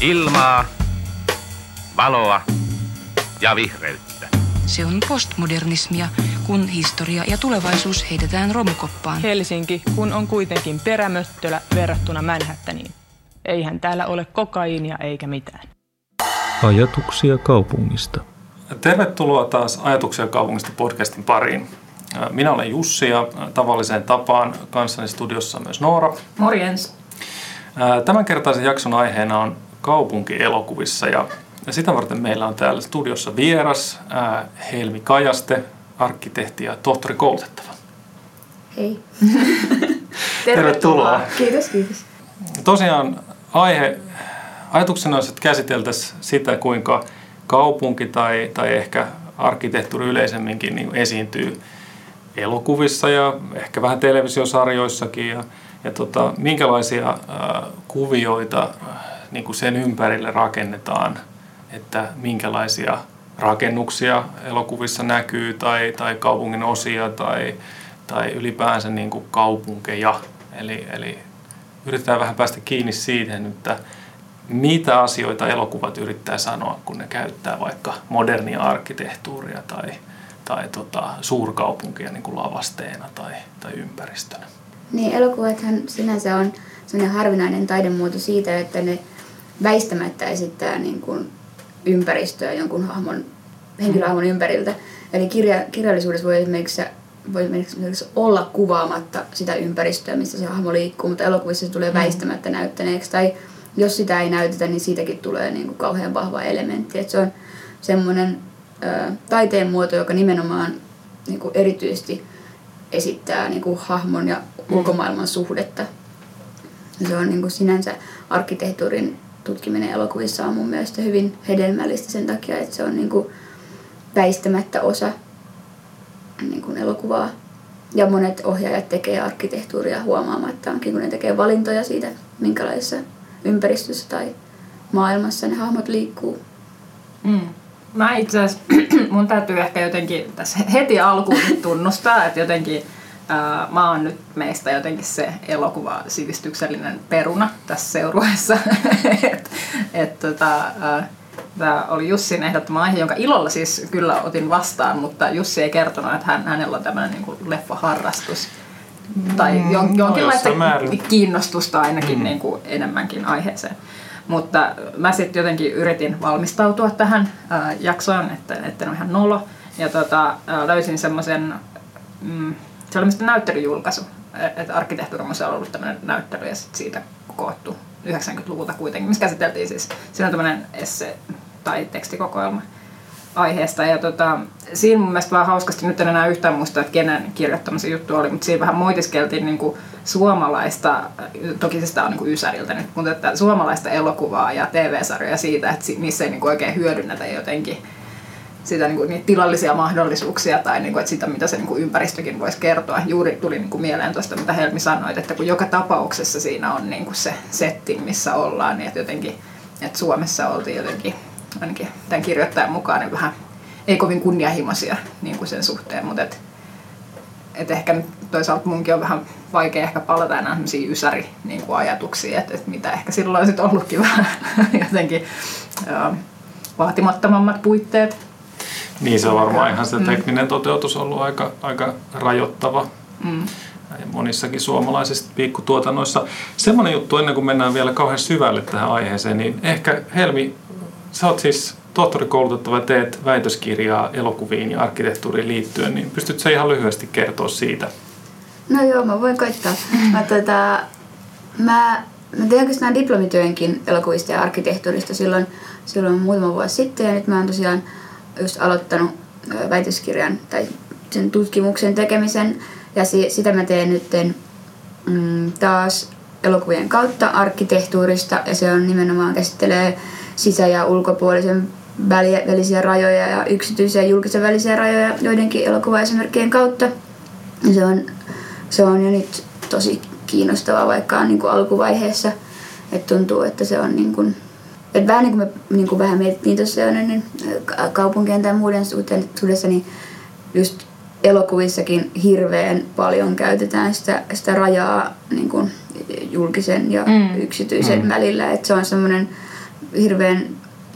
Ilmaa, valoa ja vihreyttä. Se on postmodernismia, kun historia ja tulevaisuus heitetään romukoppaan. Helsinki, kun on kuitenkin perämöttölä verrattuna Manhattaniin. Eihän täällä ole kokaiinia eikä mitään. Ajatuksia kaupungista. Tervetuloa taas Ajatuksia kaupungista podcastin pariin. Minä olen Jussi ja tavalliseen tapaan kanssani studiossa myös Noora. Morjens. Tämänkertaisen jakson aiheena on kaupunki elokuvissa ja sitä varten meillä on täällä studiossa vieras Helmi Kajaste, arkkitehti ja tohtori koulutettava. Hei. Tervetuloa. Kiitos, kiitos. Tosiaan aihe, ajatuksena olisi, että käsiteltäisiin sitä, kuinka kaupunki tai, tai ehkä arkkitehtuuri yleisemminkin niin esiintyy elokuvissa ja ehkä vähän televisiosarjoissakin ja, ja tota, minkälaisia äh, kuvioita niin kuin sen ympärille rakennetaan, että minkälaisia rakennuksia elokuvissa näkyy tai, tai kaupungin osia tai, tai ylipäänsä niin kuin kaupunkeja. Eli, eli yritetään vähän päästä kiinni siihen, että mitä asioita elokuvat yrittää sanoa, kun ne käyttää vaikka modernia arkkitehtuuria tai, tai tota, suurkaupunkia niin kuin lavasteena tai, tai ympäristönä. Niin, elokuvathan sinänsä on sellainen harvinainen taidemuoto siitä, että ne väistämättä esittää niin kuin ympäristöä jonkun hahmon, henkilöhahmon ympäriltä. Eli kirja, kirjallisuudessa voi esimerkiksi, voi esimerkiksi olla kuvaamatta sitä ympäristöä, missä se hahmo liikkuu, mutta elokuvissa se tulee mm. väistämättä näyttäneeksi. Tai jos sitä ei näytetä, niin siitäkin tulee niin kuin kauhean vahva elementti. Et se on semmoinen ö, taiteen muoto, joka nimenomaan niin kuin erityisesti esittää niin kuin hahmon ja mm. ulkomaailman suhdetta. Ja se on niin kuin sinänsä arkkitehtuurin tutkiminen elokuvissa on mun mielestä hyvin hedelmällistä sen takia, että se on niin kuin väistämättä osa niin kuin elokuvaa. Ja monet ohjaajat tekee arkkitehtuuria huomaamattaankin, kun ne tekee valintoja siitä, minkälaisessa ympäristössä tai maailmassa ne hahmot liikkuu. Mm. Mä itse asiassa, mun täytyy ehkä jotenkin tässä heti alkuun tunnustaa, että jotenkin ää, mä oon nyt meistä jotenkin se elokuva sivistyksellinen peruna tässä seurueessa. et, et, tota, Tämä oli Jussin ehdottama aihe, jonka ilolla siis kyllä otin vastaan, mutta Jussi ei kertonut, että hän, hänellä on tämmöinen niin leffaharrastus tai mm, jonkinlaista no, kiinnostusta ainakin mm. niin kuin enemmänkin aiheeseen. Mutta mä sitten jotenkin yritin valmistautua tähän ää, jaksoon, että, että en ole ihan nolo. Ja tota, ää, löysin semmoisen, mm, se oli näyttelyjulkaisu, että arkkitehtuurimuseolla on ollut tämmöinen näyttely ja sit siitä koottu 90-luvulta kuitenkin, missä käsiteltiin siis, siinä on tämmöinen esse tai tekstikokoelma aiheesta. Ja tota, siinä mun mielestä vaan hauskasti, nyt en enää yhtään muista, että kenen kirjoittama se juttu oli, mutta siinä vähän moitiskeltiin niin kuin suomalaista, toki se sitä on niin kuin Ysäriltä nyt, mutta että suomalaista elokuvaa ja TV-sarjoja siitä, että niissä ei niin kuin oikein hyödynnetä jotenkin sitä, niin kuin, niitä tilallisia mahdollisuuksia tai niin kuin, että sitä, mitä se niin kuin ympäristökin voisi kertoa. Juuri tuli niin kuin mieleen tuosta, mitä Helmi sanoi, että kun joka tapauksessa siinä on niin kuin se setting, missä ollaan, niin että jotenkin että Suomessa oltiin jotenkin ainakin tämän kirjoittajan mukaan niin vähän ei kovin kunnianhimoisia niin kuin sen suhteen, mutta et, et ehkä toisaalta munkin on vähän vaikea ehkä palata enää sellaisiin ysäri niin kuin ajatuksiin, että, että mitä ehkä silloin olisi ollutkin vähän jotenkin ää, vaatimattomammat puitteet. Niin se on varmaan ihan se mm. tekninen toteutus ollut aika, aika rajoittava. Mm. Monissakin suomalaisissa piikkutuotannoissa. Semmoinen juttu ennen kuin mennään vielä kauhean syvälle tähän aiheeseen, niin ehkä Helmi sä oot siis tohtorikoulutettava teet väitöskirjaa elokuviin ja arkkitehtuuriin liittyen, niin pystytkö sä ihan lyhyesti kertoa siitä? No joo, mä voin koittaa. mä, tota, mä, mä tein oikeastaan diplomityönkin elokuvista ja arkkitehtuurista silloin, silloin muutama vuosi sitten ja nyt mä oon tosiaan just aloittanut väitöskirjan tai sen tutkimuksen tekemisen ja si, sitä mä teen nyt mm, taas elokuvien kautta arkkitehtuurista ja se on nimenomaan käsittelee sisä- ja ulkopuolisen välisiä rajoja ja yksityisiä ja julkisen välisiä rajoja joidenkin elokuvaesimerkkien kautta. Ja se on, se on jo nyt tosi kiinnostavaa, vaikka on niin kuin alkuvaiheessa. Et tuntuu, että se on niin kuin, et vähän niin kuin me niin kuin vähän mietittiin tuossa jo niin kaupunkien tai muiden suhteessa, niin just elokuvissakin hirveän paljon käytetään sitä, sitä rajaa niin kuin julkisen ja mm. yksityisen mm. välillä. Et se on semmoinen hirveän,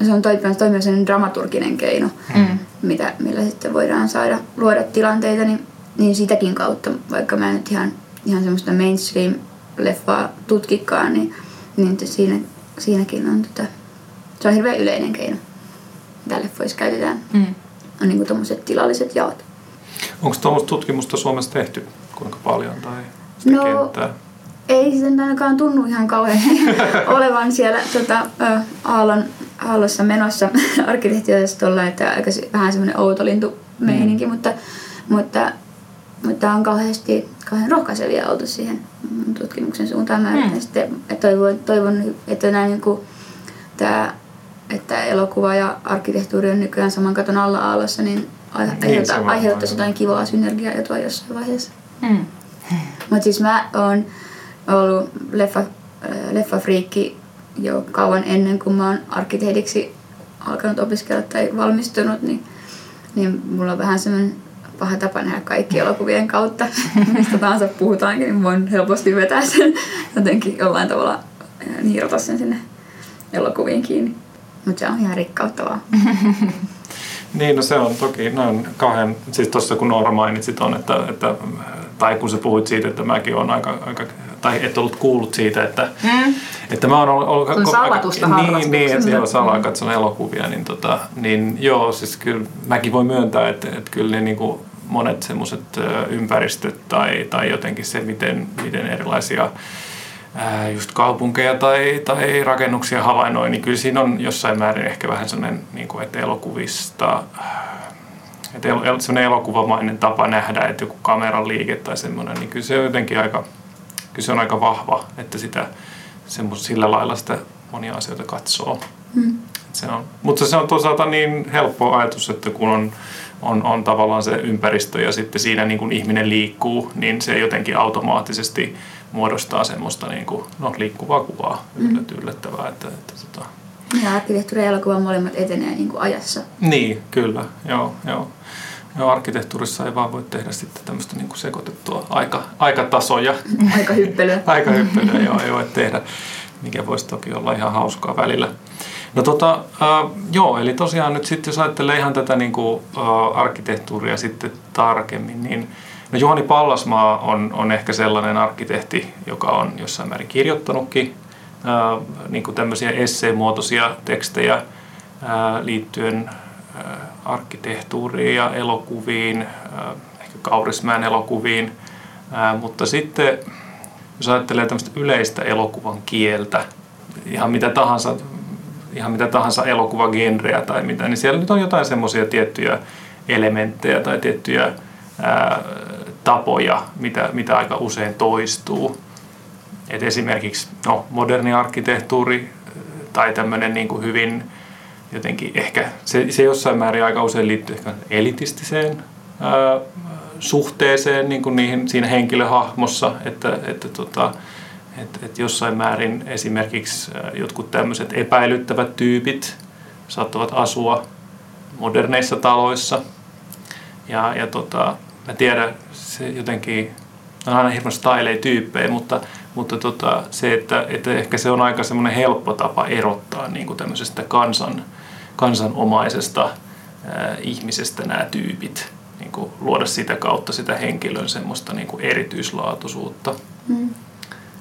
se on toimiva, toimiva sellainen dramaturginen keino, mm. mitä, millä sitten voidaan saada luoda tilanteita, niin, niin sitäkin kautta, vaikka mä en nyt ihan, ihan semmoista mainstream-leffaa tutkikaan, niin, niin siinä, siinäkin on, tota, se on hirveän yleinen keino, mitä leffoissa käytetään. Mm. On niin tuommoiset tilalliset jaot. Onko tuommoista tutkimusta Suomessa tehty? Kuinka paljon tai sitä no, kenttää? ei sitten ainakaan tunnu ihan kauhean olevan siellä tota, Aallon, Aallossa menossa arkkitehtiosastolla, että aika vähän semmoinen outo lintumeininki, mm. mutta, mutta, mutta on kauheasti kauhean rohkaisevia oltu siihen tutkimuksen suuntaan. Mä mm. sitten, että toivon, toivon, että näin niin kuin, tämä, että elokuva ja arkkitehtuuri on nykyään saman katon alla Aallossa, niin, niin aiheuttaisi jotain kivaa synergiaa jossain vaiheessa. Mm. Mutta siis mä oon ollut leffa, äh, leffafriikki jo kauan ennen kuin mä oon arkkitehdiksi alkanut opiskella tai valmistunut, niin, niin mulla on vähän semmoinen paha tapa nähdä kaikki elokuvien kautta, mistä tahansa puhutaankin, niin voin helposti vetää sen jotenkin jollain tavalla äh, niirata sen sinne elokuviin kiinni. Mutta se on ihan rikkauttavaa. niin, no se on toki, ne on kauhean, siis tuossa kun Noora mainitsit on, että, että tai kun sä puhuit siitä, että mäkin olen aika, aika tai et ollut kuullut siitä, että, mm. että mä oon ollut... ollut Kun salatusta Niin, niin että joo, salaa katson elokuvia, niin, tota, niin joo, siis kyllä mäkin voin myöntää, että, että kyllä ne niin kuin monet semmoiset ympäristöt tai, tai jotenkin se, miten, miten erilaisia just kaupunkeja tai, tai rakennuksia havainnoi, niin kyllä siinä on jossain määrin ehkä vähän sellainen, niin kuin, että elokuvista että el, sellainen elokuvamainen tapa nähdä, että joku kameran liike tai semmoinen, niin kyllä se on jotenkin aika, kyllä se on aika vahva, että sitä semmos, sillä lailla sitä monia asioita katsoo. Mm. Se on, mutta se on toisaalta niin helppo ajatus, että kun on, on, on tavallaan se ympäristö ja sitten siinä niin kuin ihminen liikkuu, niin se jotenkin automaattisesti muodostaa semmoista niin kuin, no, liikkuvaa kuvaa, mm. yllättävää. Että, että, että, ja arkkitehtuuri ja elokuva molemmat etenee niin kuin ajassa. Niin, kyllä, joo, joo. Joo, arkkitehtuurissa ei vaan voi tehdä sitten tämmöistä niin kuin sekoitettua aika, aikatasoja. Aikahyppelyä. aikahyppelyä, joo, ei voi tehdä, mikä voisi toki olla ihan hauskaa välillä. No tota, äh, joo, eli tosiaan nyt sitten jos ajattelee ihan tätä niin kuin, äh, arkkitehtuuria sitten tarkemmin, niin no Juhani Pallasmaa on, on ehkä sellainen arkkitehti, joka on jossain määrin kirjoittanutkin äh, niin kuin tämmöisiä esseemuotoisia tekstejä äh, liittyen äh, arkkitehtuuriin ja elokuviin, äh, ehkä Kaurismäen elokuviin, äh, mutta sitten jos ajattelee tämmöistä yleistä elokuvan kieltä, ihan mitä tahansa, ihan mitä tahansa elokuvagenreä tai mitä, niin siellä nyt on jotain semmoisia tiettyjä elementtejä tai tiettyjä ää, tapoja, mitä, mitä aika usein toistuu. Et esimerkiksi no, moderni arkkitehtuuri tai tämmöinen niin kuin hyvin jotenkin ehkä, se, se jossain määrin aika usein liittyy ehkä elitistiseen ää, suhteeseen niin kuin niihin, siinä henkilöhahmossa, että, että tota, et, et jossain määrin esimerkiksi jotkut tämmöiset epäilyttävät tyypit saattavat asua moderneissa taloissa. Ja, ja tota, mä tiedän, se jotenkin on aina hirveän stylei-tyyppejä, mutta, mutta tota, se, että, että ehkä se on aika semmoinen helppo tapa erottaa niin kuin tämmöisestä kansan, kansanomaisesta ää, ihmisestä nämä tyypit. Niin kuin luoda sitä kautta sitä henkilön semmoista niin kuin erityislaatuisuutta. Mm.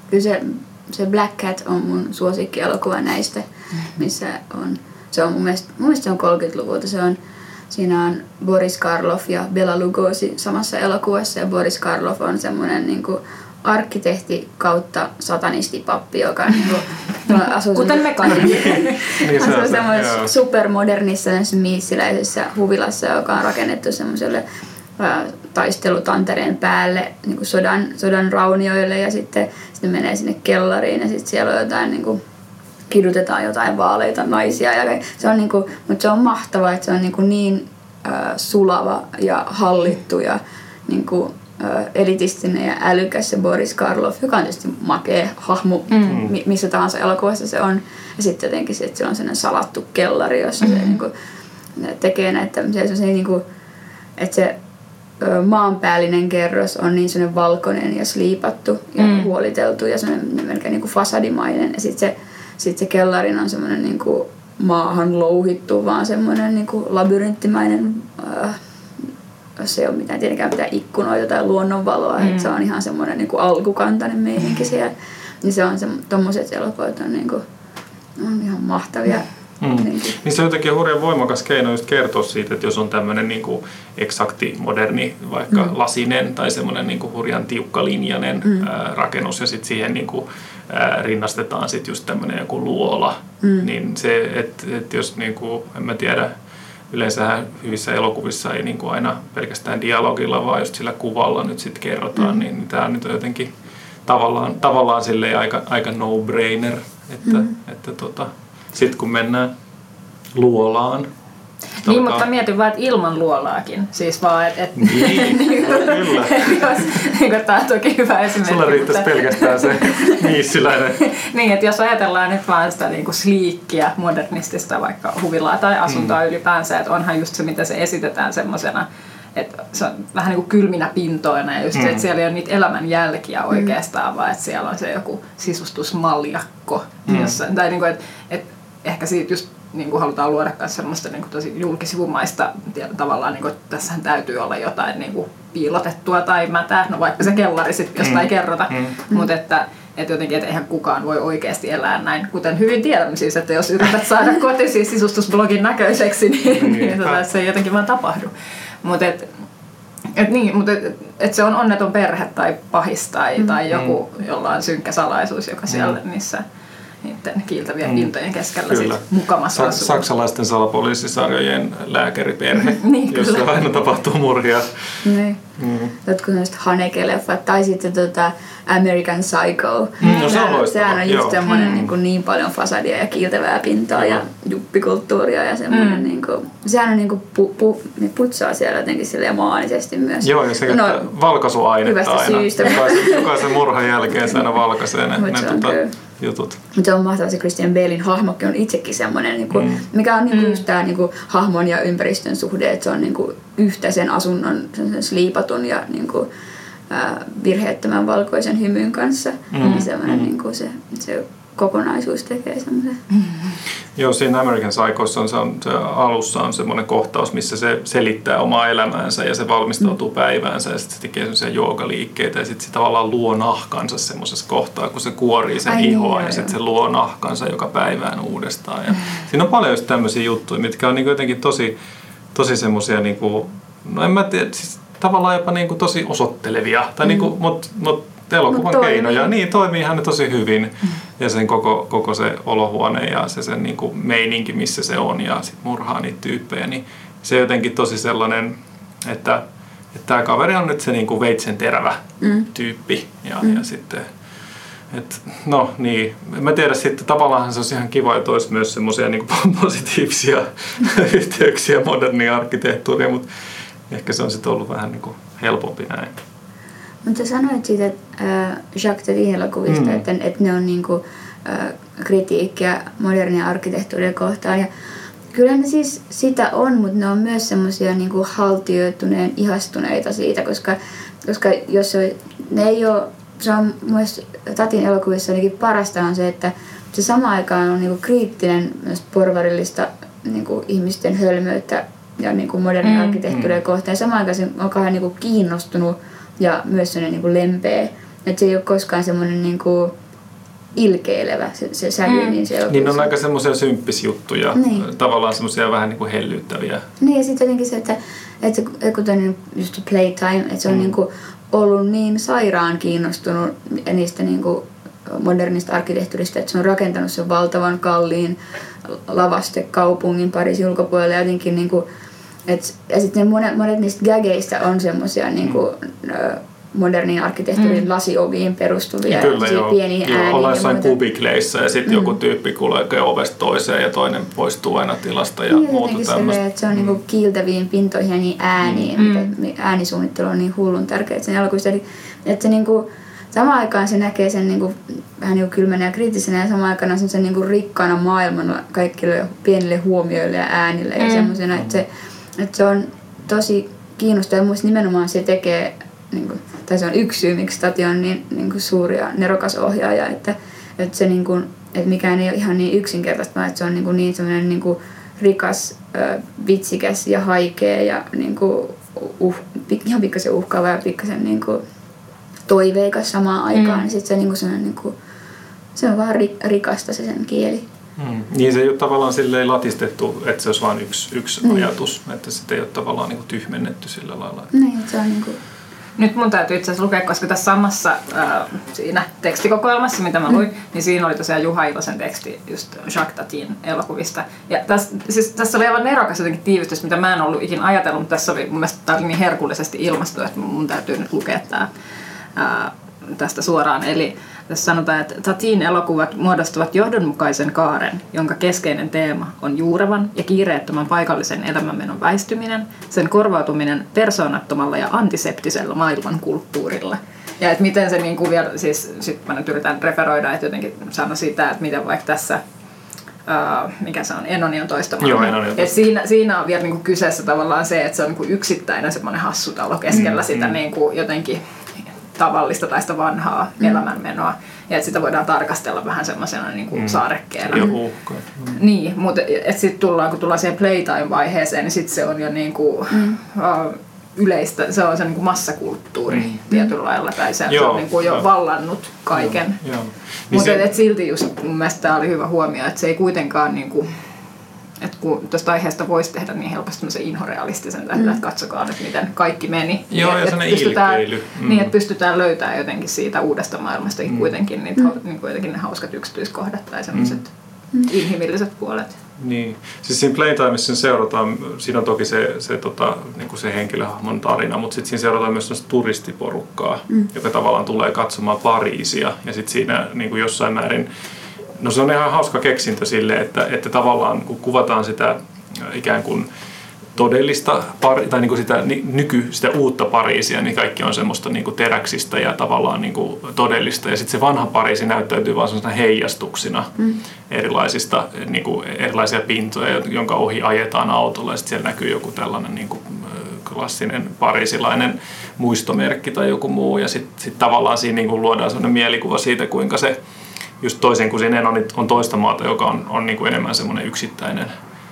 Kyllä se, se Black Cat on mun suosikkielokuva näistä, missä on, se on mun mielestä, mun mielestä se on 30-luvulta, se on Siinä on Boris Karloff ja Bela Lugosi samassa elokuvassa ja Boris Karloff on semmoinen niin kuin arkkitehti kautta satanistipappi, joka niin kuin, asuu Kuten me kaikki. niin asuu semmoisessa supermodernissa miissiläisessä huvilassa, joka on rakennettu semmoiselle taistelutantereen päälle niin sodan, sodan raunioille ja sitten, sitten menee sinne kellariin ja sitten siellä on jotain niin kuin, kidutetaan jotain vaaleita naisia. Ja se on niinku, mutta se on mahtavaa, että se on niinku niin äh, sulava ja hallittu ja niinku, äh, elitistinen ja älykäs se Boris Karloff, joka on tietysti makea hahmo mm. missä tahansa elokuvassa se on. Ja sitten jotenkin se, että se on sellainen salattu kellari, jossa mm. se niinku, tekee näitä se, se, niinku, että se maanpäällinen kerros on niin sellainen valkoinen ja sliipattu ja mm. huoliteltu ja sellainen melkein niin kuin fasadimainen. Ja sitten se sitten se kellarin on semmoinen niin kuin maahan louhittu, vaan semmoinen niin kuin labyrinttimäinen, äh, jos ei ole mitään, tietenkään mitään ikkunoita tai luonnonvaloa, mm. että se on ihan semmoinen niin kuin alkukantainen meininki siellä. Niin se on se, tommoset elokuvat on, niin kuin, on ihan mahtavia. Mm. Niin, niin se on jotenkin hurjan voimakas keino just kertoa siitä, että jos on tämmöinen niin kuin eksakti, moderni, vaikka mm. lasinen tai semmoinen niin kuin hurjan tiukkalinjainen mm. ää, rakennus ja sitten siihen niin kuin, ää, rinnastetaan sitten just tämmöinen joku luola, mm. niin se, että et jos niin kuin, en mä tiedä, yleensä hyvissä elokuvissa ei niin kuin aina pelkästään dialogilla, vaan just sillä kuvalla nyt sitten kerrotaan, mm. niin tämä nyt on jotenkin tavallaan, tavallaan aika, aika no-brainer, että, mm. että tota, sitten kun mennään luolaan, niin, mutta mietin vaan, että ilman luolaakin. Siis vaan, että... Et, niin, kyllä. jos, niin kuin, tämä on toki hyvä esimerkki. Sulla riittäisi mutta... pelkästään se niissiläinen. niin, että jos ajatellaan nyt vaan sitä niin kuin sliikkiä, modernistista vaikka huvilaa tai asuntoa mm. ylipäänsä, että onhan just se, mitä se esitetään semmoisena että se on vähän niin kuin kylminä pintoina ja just mm. se, että siellä ei ole niitä elämän jälkiä oikeastaan, mm. vaan että siellä on se joku sisustusmaljakko mm. jossain. Tai niin kuin, että, että ehkä siitä just niin kuin halutaan luoda myös semmoista niin kuin tosi julkisivumaista tavallaan, niin kuin, että tässähän täytyy olla jotain niin kuin piilotettua tai mätää, no vaikka se kellari sitten jostain mm. kerrota, mm. mutta että että jotenkin, että eihän kukaan voi oikeasti elää näin, kuten hyvin tiedämme siis, että jos yrität saada kotisi sisustusblogin näköiseksi, niin, niin, niin tota, se ei jotenkin vaan tapahdu. Mutta et, et niin, mutta et, et se on onneton perhe tai pahis tai, mm. tai joku, jolla on synkkä salaisuus, joka siellä mm. niissä niiden kiiltävien mm. pintojen keskellä sit mukamassa Sa- Saksalaisten salapoliisisarjojen lääkäriperhe, niin, jossa kyllä. aina tapahtuu murhia. Niin. Mm. Jotkut noista Haneke-leffat tai sitten tota American Psycho. Mm, no, se on Sehän on just semmoinen mm. niin, kuin niin paljon fasadia ja kiiltävää pintaa ja juppikulttuuria ja semmoinen mm. niin kuin, sehän on niin kuin pu, pu, niin putsaa siellä jotenkin silleen maanisesti myös. Joo, ja se no, valkaisuainetta aina. Syystä. Jokaisen, jokaisen murhan jälkeen se aina valkaisee ne, ne tota, jutut. Mutta se on mahtavaa, se Christian Balein hahmokin on itsekin semmoinen, niin kuin, mm. mikä on niin kuin mm. just tämä niin kuin, hahmon ja ympäristön suhde, että se on niin kuin, yhtä sen asunnon sen sliipatun ja niin kuin, ää, virheettömän valkoisen hymyn kanssa. Mm. Niin semmoinen mm. niin kuin se, se kokonaisuus tekee semmoisen. Joo, siinä American Psychoissa on, se, on, se alussa on semmoinen kohtaus, missä se selittää omaa elämäänsä ja se valmistautuu mm. päiväänsä ja sitten se tekee semmoisia joogaliikkeitä ja sitten se tavallaan luo nahkansa semmoisessa kohtaa, kun se kuorii sen Ai niin, ihoa niin, ja sitten se luo nahkansa joka päivään uudestaan. Ja mm. Siinä on paljon just tämmöisiä juttuja, mitkä on niin jotenkin tosi, tosi semmoisia, niin kuin, no en mä tiedä, siis tavallaan jopa niin kuin tosi osoittelevia, tai mm. niin kuin, mut, mut elokuvan Mut keinoja. Niin, toimii hän tosi hyvin. Mm. Ja sen koko, koko se olohuone ja se sen niin kuin meininki, missä se on ja sit murhaa niitä tyyppejä, niin se jotenkin tosi sellainen, että, että tämä kaveri on nyt se niin kuin veitsen terävä mm. tyyppi. Ja, mm. ja sitten et, no niin, mä tiedän sitten tavallaan se olisi ihan kiva, että olisi myös semmoisia niin positiivisia yhteyksiä moderniin arkkitehtuuriin, mutta ehkä se on sitten ollut vähän niin kuin helpompi näin. Mutta sanoit siitä äh, Jacques Tati elokuvista, mm. että, että ne on niinku, äh, kritiikkiä modernia arkkitehtuuria kohtaan. Ja kyllä ne siis sitä on, mutta ne on myös semmoisia niinku haltioituneen ihastuneita siitä, koska, koska jos se, ne ei ole, se on myös Tatin elokuvissa ainakin parasta on se, että se sama aikaan on niinku kriittinen myös porvarillista niinku ihmisten hölmöyttä ja niinku modernia mm. arkkitehtuuria mm. kohtaan. Ja samaan aikaan se on kauhean niinku kiinnostunut ja myös sellainen niin lempeä. Että se ei ole koskaan semmoinen niin kuin ilkeilevä se, se sävy. Mm. Niin, se niin on aika semmoisia symppisjuttuja, niin. tavallaan semmoisia vähän niin kuin hellyttäviä. Niin ja sitten jotenkin se, että, että se, kuten just playtime, että se on mm. niin kuin ollut niin sairaan kiinnostunut niistä niin kuin modernista arkkitehtuurista, että se on rakentanut sen valtavan kalliin lavastekaupungin Pariisin ulkopuolella ja jotenkin niin kuin et, ja sitten monet, monet niistä gageista on semmoisia niinku, mm. modernin arkkitehtuurin mm. lasioviin perustuvia Kyllä, joo. pieniä joo, ääniä. Ollaan jossain kubikleissä ja sitten mm. joku tyyppi kulkee ovesta toiseen ja toinen poistuu aina tilasta ja niin, muuta tämmöistä. että se on niinku mm. niinku kiiltäviin pintoihin ja niin ääniin. Mm. Äänisuunnittelu on niin hullun tärkeää sen elokuvissa. Että se niinku, samaan aikaan se näkee sen niinku, vähän niinku kylmänä ja kriittisenä ja samaan aikaan sen niinku rikkaana maailmana kaikille pienille huomioille ja äänille mm. ja semmoisena, että se että se on tosi kiinnostava. Muista nimenomaan se tekee, niin kuin, tai se on yksi syy, miksi Tati on niin, niin kuin suuri ja nerokas ohjaaja, että, että se niin kuin että mikään ei ole ihan niin yksinkertaista, vaan että se on niin, kuin niin semmoinen niin kuin rikas, ö, vitsikäs ja haikea ja niin kuin uh, ihan pikkasen uhkaava ja pikkasen niin kuin toiveikas samaan aikaan. Mm. Niin sit se, niin kuin semmoinen, niin kuin, se on vaan ri- rikasta se sen kieli. Mm. Niin se ei ole tavallaan silleen latistettu, että se olisi vain yksi, yksi Niin. ajatus, että sitä ei ole tavallaan niin kuin tyhmennetty sillä lailla. Niin, se on niin kuin, Nyt mun täytyy itse asiassa lukea, koska tässä samassa äh, siinä tekstikokoelmassa, mitä mä luin, mm. niin siinä oli tosiaan Juha Ilosen teksti just Jacques Tatin elokuvista. Ja tässä, siis tässä oli aivan nerokas jotenkin tiivistys, mitä mä en ollut ikin ajatellut, mutta tässä oli mun mielestä tää oli niin herkullisesti ilmastu, että mun täytyy nyt lukea tää, ää, tästä suoraan. Eli tässä sanotaan, että Tatin elokuvat muodostavat johdonmukaisen kaaren, jonka keskeinen teema on juurevan ja kiireettömän paikallisen elämänmenon väistyminen, sen korvautuminen persoonattomalla ja antiseptisellä maailmankulttuurilla. Ja että miten se niin kuin vielä, siis sit mä nyt yritän referoida, että jotenkin sano sitä, että miten vaikka tässä Uh, mikä se on, Enoni on toista Joo, maailmaa. Enoni on Et toista. siinä, siinä on vielä niinku kyseessä tavallaan se, että se on niinku yksittäinen semmoinen hassu talo keskellä mm, sitä mm. niinku jotenkin tavallista tai sitä vanhaa mm. elämänmenoa. Ja että sitä voidaan tarkastella vähän semmoisena niinku mm. saarekkeena. Ja uhka. Mm. Niin, mutta sitten tullaan, kun tullaan siihen playtime-vaiheeseen, niin sitten se on jo niinku, mm. uh, yleistä, se on se niinku massakulttuuri mm. tietyllä lailla, tai se, se Joo, on niinku jo joo. vallannut kaiken. Joo. Niin Mutta se- silti just mun mielestä tämä oli hyvä huomio, että se ei kuitenkaan niinku, että kun tuosta aiheesta voisi tehdä niin helposti semmoisen inhorealistisen, mm. että katsokaa nyt miten kaikki meni. Joo, ja Et- et sellainen pystytään. Mm. Niin, että pystytään löytämään jotenkin siitä uudesta maailmasta Mm. kuitenkin niitä, mm. niin kuitenkin ne hauskat yksityiskohdat tai semmoiset mm. inhimilliset puolet. Niin. Siis siinä Playtimeissa sen seurataan, siinä on toki se, se, tota, niin kuin se henkilöhahmon tarina, mutta sitten siinä seurataan myös sellaista turistiporukkaa, mm. joka tavallaan tulee katsomaan Pariisia. Ja sitten siinä niin kuin jossain määrin, no se on ihan hauska keksintö sille, että, että tavallaan kun kuvataan sitä äh, ikään kuin todellista pari, tai niin kuin sitä nyky, sitä uutta Pariisia, niin kaikki on semmoista niin kuin teräksistä ja tavallaan niin kuin todellista. Ja sitten se vanha Pariisi näyttäytyy vaan semmoisena heijastuksina mm. erilaisista, niin kuin erilaisia pintoja, jonka ohi ajetaan autolla. Ja sitten siellä näkyy joku tällainen niin kuin, ö, klassinen parisilainen muistomerkki tai joku muu. Ja sitten sit tavallaan siinä niin kuin luodaan semmoinen mielikuva siitä, kuinka se just toisin kuin siinä on, on toista maata, joka on, on niin kuin enemmän semmoinen yksittäinen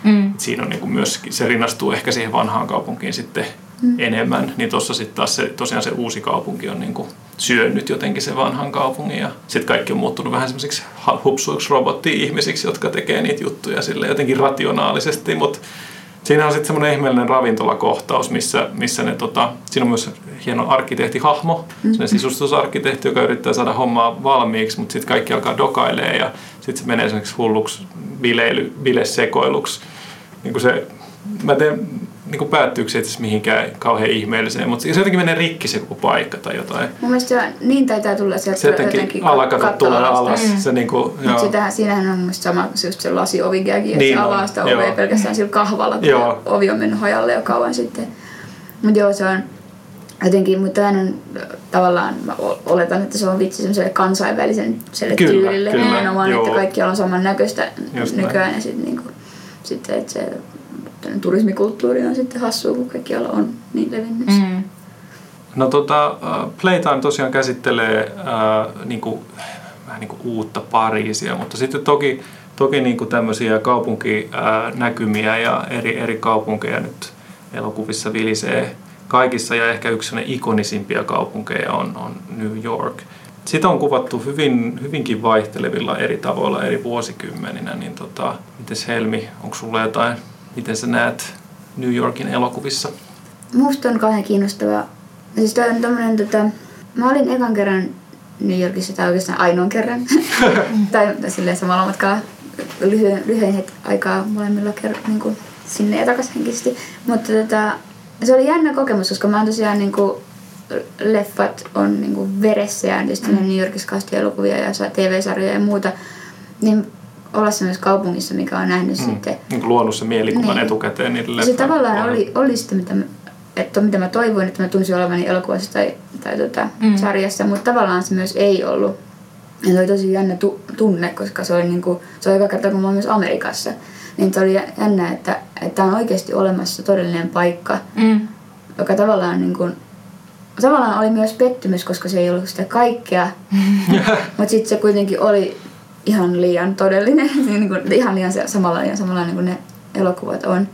Mm. Siinä on niin kuin myös, se rinnastuu ehkä siihen vanhaan kaupunkiin sitten mm. enemmän, niin tuossa sitten taas se, tosiaan se uusi kaupunki on niin kuin syönyt jotenkin sen vanhan kaupungin ja sitten kaikki on muuttunut vähän semmoisiksi hupsuiksi robotti-ihmisiksi, jotka tekee niitä juttuja sille jotenkin rationaalisesti, mutta Siinä on sitten semmoinen ihmeellinen ravintolakohtaus, missä, missä ne, tota, siinä on myös hieno arkkitehtihahmo, mm-hmm. sisustusarkkitehti, joka yrittää saada hommaa valmiiksi, mutta sitten kaikki alkaa dokailee ja sitten se menee esimerkiksi hulluksi bileily, bilesekoiluksi. Niin se, mä teen, niin kuin päättyykö se itse mihinkään kauhean ihmeelliseen, mutta se jotenkin menee rikki se koko paikka tai jotain. mun mielestä se on, niin taitaa tulla sieltä Se jotenkin alakatot tulee alas. Mm. Se niin kuin, Mutta sitähän, siinähän on mun sama kuin se just se lasiovikäki, että Niin se avaa sitä joo. ovea pelkästään sillä kahvalla, kun Joo. ovi on mennyt hajalle jo kauan sitten. Mutta joo, se on jotenkin, mutta tämä on tavallaan, mä oletan, että se on vitsi semmoiselle kansainvälisen Kyllä, tyylille kyllä, nimenomaan, joo. että kaikki on samannäköistä Just näin. nykyään ja sitten niinku, sitten, että se turismikulttuuri on sitten hassua, kun kaikkialla on niin levinnyt. Mm. No tota, äh, Playtime tosiaan käsittelee äh, niinku, vähän niinku uutta Pariisia, mutta sitten toki, toki niinku tämmöisiä kaupunkinäkymiä ja eri, eri kaupunkeja nyt elokuvissa vilisee kaikissa ja ehkä yksi sellainen ikonisimpia kaupunkeja on, on New York. Sitä on kuvattu hyvin, hyvinkin vaihtelevilla eri tavoilla eri vuosikymmeninä, niin tota, mites Helmi, onko sulla jotain, miten sä näet New Yorkin elokuvissa? Musta on kauhean kiinnostavaa. Siis toi on tommonen tota... Mä olin ekan kerran New Yorkissa, tai oikeastaan ainoan kerran. tai silleen samalla matkalla lyhyen, lyhyen het- aikaa molemmilla kerran niin kuin sinne ja takaisin henkisesti. Mutta tota, se oli jännä kokemus, koska mä oon tosiaan niin kuin, leffat on niin kuin veressä ja tietysti mm. New Yorkissa kauheasti elokuvia ja sa- TV-sarjoja ja muuta. Niin olla semmoisessa kaupungissa, mikä on nähnyt mm. sitten niin kuin luonut sen mielikuvan Niin. etukäteen niille se tavallaan oli, oli sitä, mitä mä, että mitä mä toivoin, että mä tunsin olevani elokuvassa tai, tai tota, Mm. sarjassa, mutta tavallaan se myös ei ollut. Ja se oli tosi jännä tu- tunne, koska se oli, niinku, se oli eka kerta, kun mä olin myös Amerikassa. Niin se oli jännä, että, että on oikeasti olemassa todellinen paikka, Mm. joka tavallaan, niinku, tavallaan oli myös pettymys, koska se ei ollut sitä kaikkea. mutta sitten se kuitenkin oli ihan liian todellinen, niin kuin, ihan liian se- samanlainen, samanlainen kuin ne elokuvat on.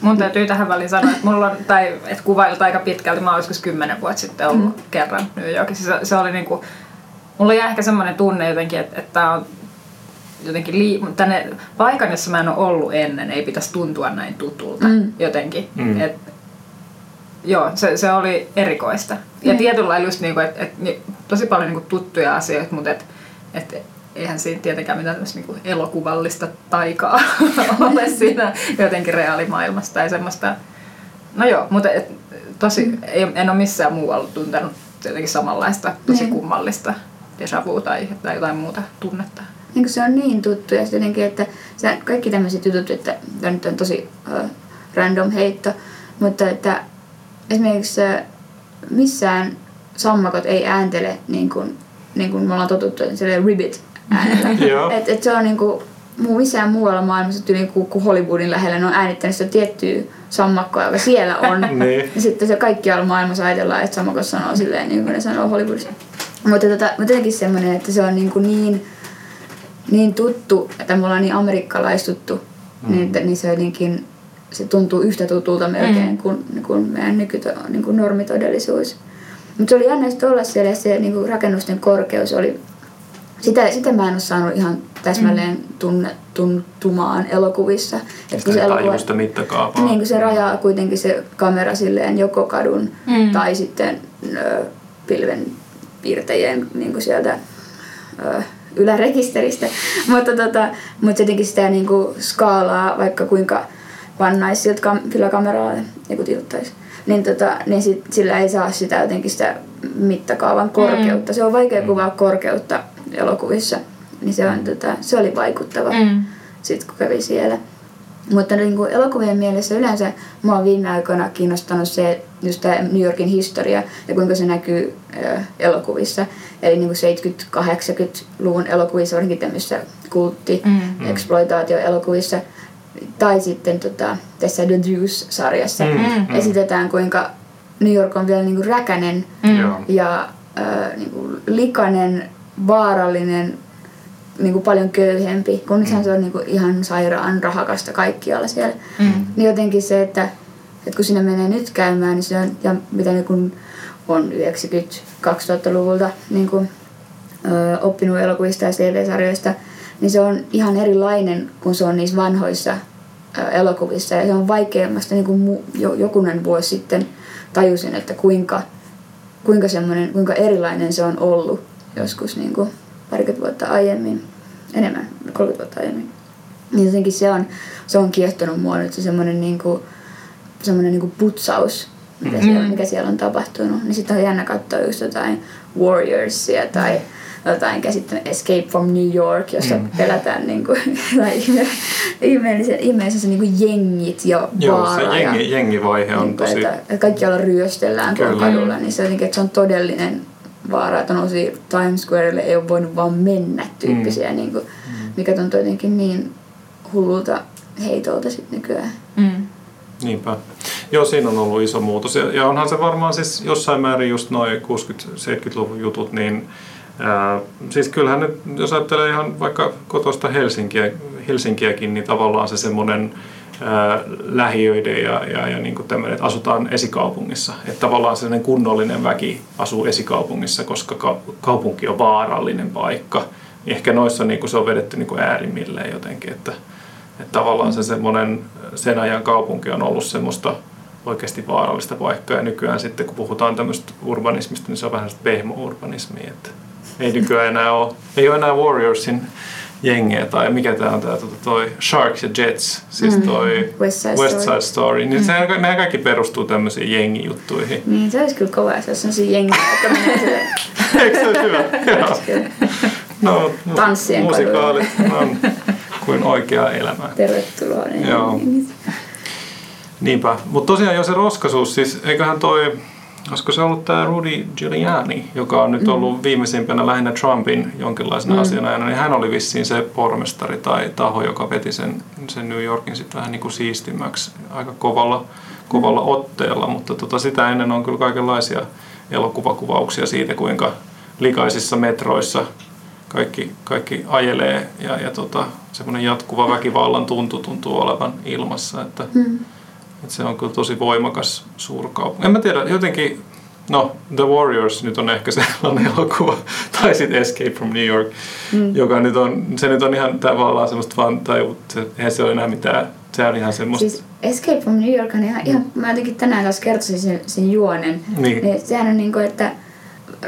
Mun täytyy tähän väliin sanoa, että mulla on, tai että kuvailut aika pitkälti, mä olisiko kymmenen vuotta sitten ollut mm. kerran New Yorkissa. Se, se oli niinku, mulla jäi ehkä semmoinen tunne jotenkin, että, että tää on jotenkin lii, tänne paikan, jossa mä en ole ollut ennen, ei pitäisi tuntua näin tutulta Mm. jotenkin. Mm. Et, joo, se, se oli erikoista. Ja Mm. tietyllä lailla just niinku, että et, ni- tosi paljon niinku tuttuja asioita, mutta et, et, eihän siinä tietenkään mitään niinku elokuvallista taikaa ole siinä jotenkin reaalimaailmassa tai semmoista. No joo, mutta et, tosi, en ole missään muualla tuntenut jotenkin samanlaista tosi Niin. kummallista déjà vu tai, tai jotain muuta tunnetta. niin se on niin tuttu ja jotenkin, että se, kaikki tämmöiset jutut, että tämä nyt on tosi uh, random heitto, mutta että esimerkiksi uh, missään sammakot ei ääntele niin kuin, niin kuin me ollaan totuttu, että ribbit äänellä. Joo. et, et se on niin kuin, muu missään muualla maailmassa tyyliin kuin, kuin Hollywoodin lähellä ne on äänittänyt sitä tiettyä sammakkoa, joka siellä on. Niin. Ja sitten se kaikkialla maailmassa ajatellaan, että sammakot sanoo silleen niin kuin ne sanoo Hollywoodissa. Mutta, tota, mutta jotenkin semmoinen, että se on niin, kuin niin, niin tuttu, että me ollaan niin amerikkalaistuttu, mm. niin, että, niin se jotenkin se tuntuu yhtä tutulta melkein mm. kuin, kuin meidän nykyto, niin kuin normitodellisuus. Mutta se oli jännä olla siellä ja se niin kuin rakennusten korkeus oli, sitä, sitä mä en ole saanut ihan täsmälleen tunne, tuntumaan elokuvissa. Et kun se elokuva, mittakaavaa. niin kuin se rajaa kuitenkin se kamera silleen joko kadun mm. tai sitten ö, pilven piirtäjien niin kuin sieltä ö, ylärekisteristä. mutta, tota, mutta jotenkin sitä niin kuin skaalaa, vaikka kuinka pannaisi siltä kam- kyllä kameraa ja kun tilttaisi, niin, tota, niin sit, sillä ei saa sitä jotenkin sitä mittakaavan korkeutta. Mm. Se on vaikea kuvaa korkeutta elokuvissa, niin se, on, tota, se oli vaikuttava Mm. sitten kun kävi siellä. Mutta niin kuin elokuvien mielessä yleensä mua on viime aikoina kiinnostanut se, just tämä New Yorkin historia ja kuinka se näkyy ö, elokuvissa. Eli niin kuin 70-80-luvun elokuvissa, varsinkin tämmöisissä kultti, Mm. exploitaatioelokuvissa. Tai sitten tota, tässä The Deuce-sarjassa Mm, mm. esitetään kuinka New York on vielä niin kuin räkänen Joo. ja äh, niin kuin likainen, vaarallinen, niin kuin paljon köyhempi, kun nythän se on niin kuin ihan sairaan rahakasta kaikkialla siellä. Mm. Niin jotenkin se, että, että kun sinne menee nyt käymään, niin se on, ja mitä niin kuin on 90-2000-luvulta niin kuin, ö, oppinut elokuvista ja TV-sarjoista, niin se on ihan erilainen kuin se on niissä vanhoissa ö, elokuvissa. Ja se on vaikeammasta, niin kuin mu, jo, jokunen vuosi sitten tajusin, että kuinka, kuinka, semmoinen, kuinka erilainen se on ollut joskus niin kuin parikymmentä vuotta aiemmin, enemmän, 30 vuotta aiemmin. Niin jotenkin se on, se on kiehtonut mua nyt se semmoinen niin kuin, semmoinen niin kuin putsaus, mitä Mm. siellä, mikä siellä on tapahtunut. Niin sitten on jännä katsoa just jotain Warriorsia tai jotain käsittämään Escape from New York, jossa mm. pelätään niin kuin, ihmeellisen, ihmeellisen niin kuin jengit ja Joo, se vaara. ja, jengi, jengivaihe on niin kuin, tosi... että, että kaikkialla ryöstellään Kyllä. kadulla, niin se jotenkin, että se on todellinen vaara, että nousi Times Squarelle ei ole voinut vaan mennä tyyppisiä, mm. niin kuin, mikä tuntuu jotenkin niin hullulta heitolta sitten nykyään. Mm. Niinpä. Joo, siinä on ollut iso muutos. Ja, ja onhan se varmaan siis jossain määrin just noin 60-70-luvun jutut, niin ää, siis kyllähän nyt, jos ajattelee ihan vaikka kotoista Helsinkiä, Helsinkiäkin, niin tavallaan se semmoinen lähiöiden ja, ja, ja niin tämmöinen, että asutaan esikaupungissa. Että tavallaan sellainen kunnollinen väki asuu esikaupungissa, koska ka- kaupunki on vaarallinen paikka. Ehkä noissa niin se on vedetty niin äärimmilleen jotenkin, että, että tavallaan se semmoinen sen ajan kaupunki on ollut semmoista oikeasti vaarallista paikkaa. Ja nykyään sitten, kun puhutaan tämmöistä urbanismista, niin se on vähän sellaista pehmo-urbanismia. Että ei nykyään enää ole, ei ole enää Warriorsin jengiä tai mikä tämä on tämä tota, toi Sharks ja Jets, siis Mm. toi West Side West Story. Side Story. Niin sehän, nämä kaikki perustuu tämmöisiin jengijuttuihin. Niin, se olisi kyllä kova, jos olisi sellaisia jengiä, jotka menee silleen, Eikö se ole hyvä? No, Tanssien musikaalit on kuin oikeaa elämää. tervetuloa. Niin, Joo. niin, Niinpä. Mutta tosiaan jo se roskasuus, siis eiköhän toi, olisiko se ollut tämä Rudy Giuliani, joka on nyt ollut viimeisimpänä lähinnä Trumpin jonkinlaisena mm. asianajana, niin hän oli vissiin se pormestari tai taho, joka veti sen, sen New Yorkin sitten vähän niin kuin siistimmäksi aika kovalla, kovalla otteella, mutta tota, sitä ennen on kyllä kaikenlaisia elokuvakuvauksia siitä, kuinka likaisissa metroissa kaikki, kaikki ajelee ja, ja tota, semmoinen jatkuva väkivallan tuntu tuntuu olevan ilmassa, että, Mm. Että se on kyllä tosi voimakas suurkaupunki. En mä tiedä, jotenkin, no The Warriors nyt on ehkä sellainen elokuva, tai sitten Escape from New York, mm. joka nyt on, se nyt on ihan tavallaan semmoista vaan, tai se, eihän se ole enää mitään, se on ihan semmoista, Siis Escape from New York on ihan, ihan mä jotenkin tänään taas kertoisin sen, sen juonen. Niin. niin sehän on niin kuin, että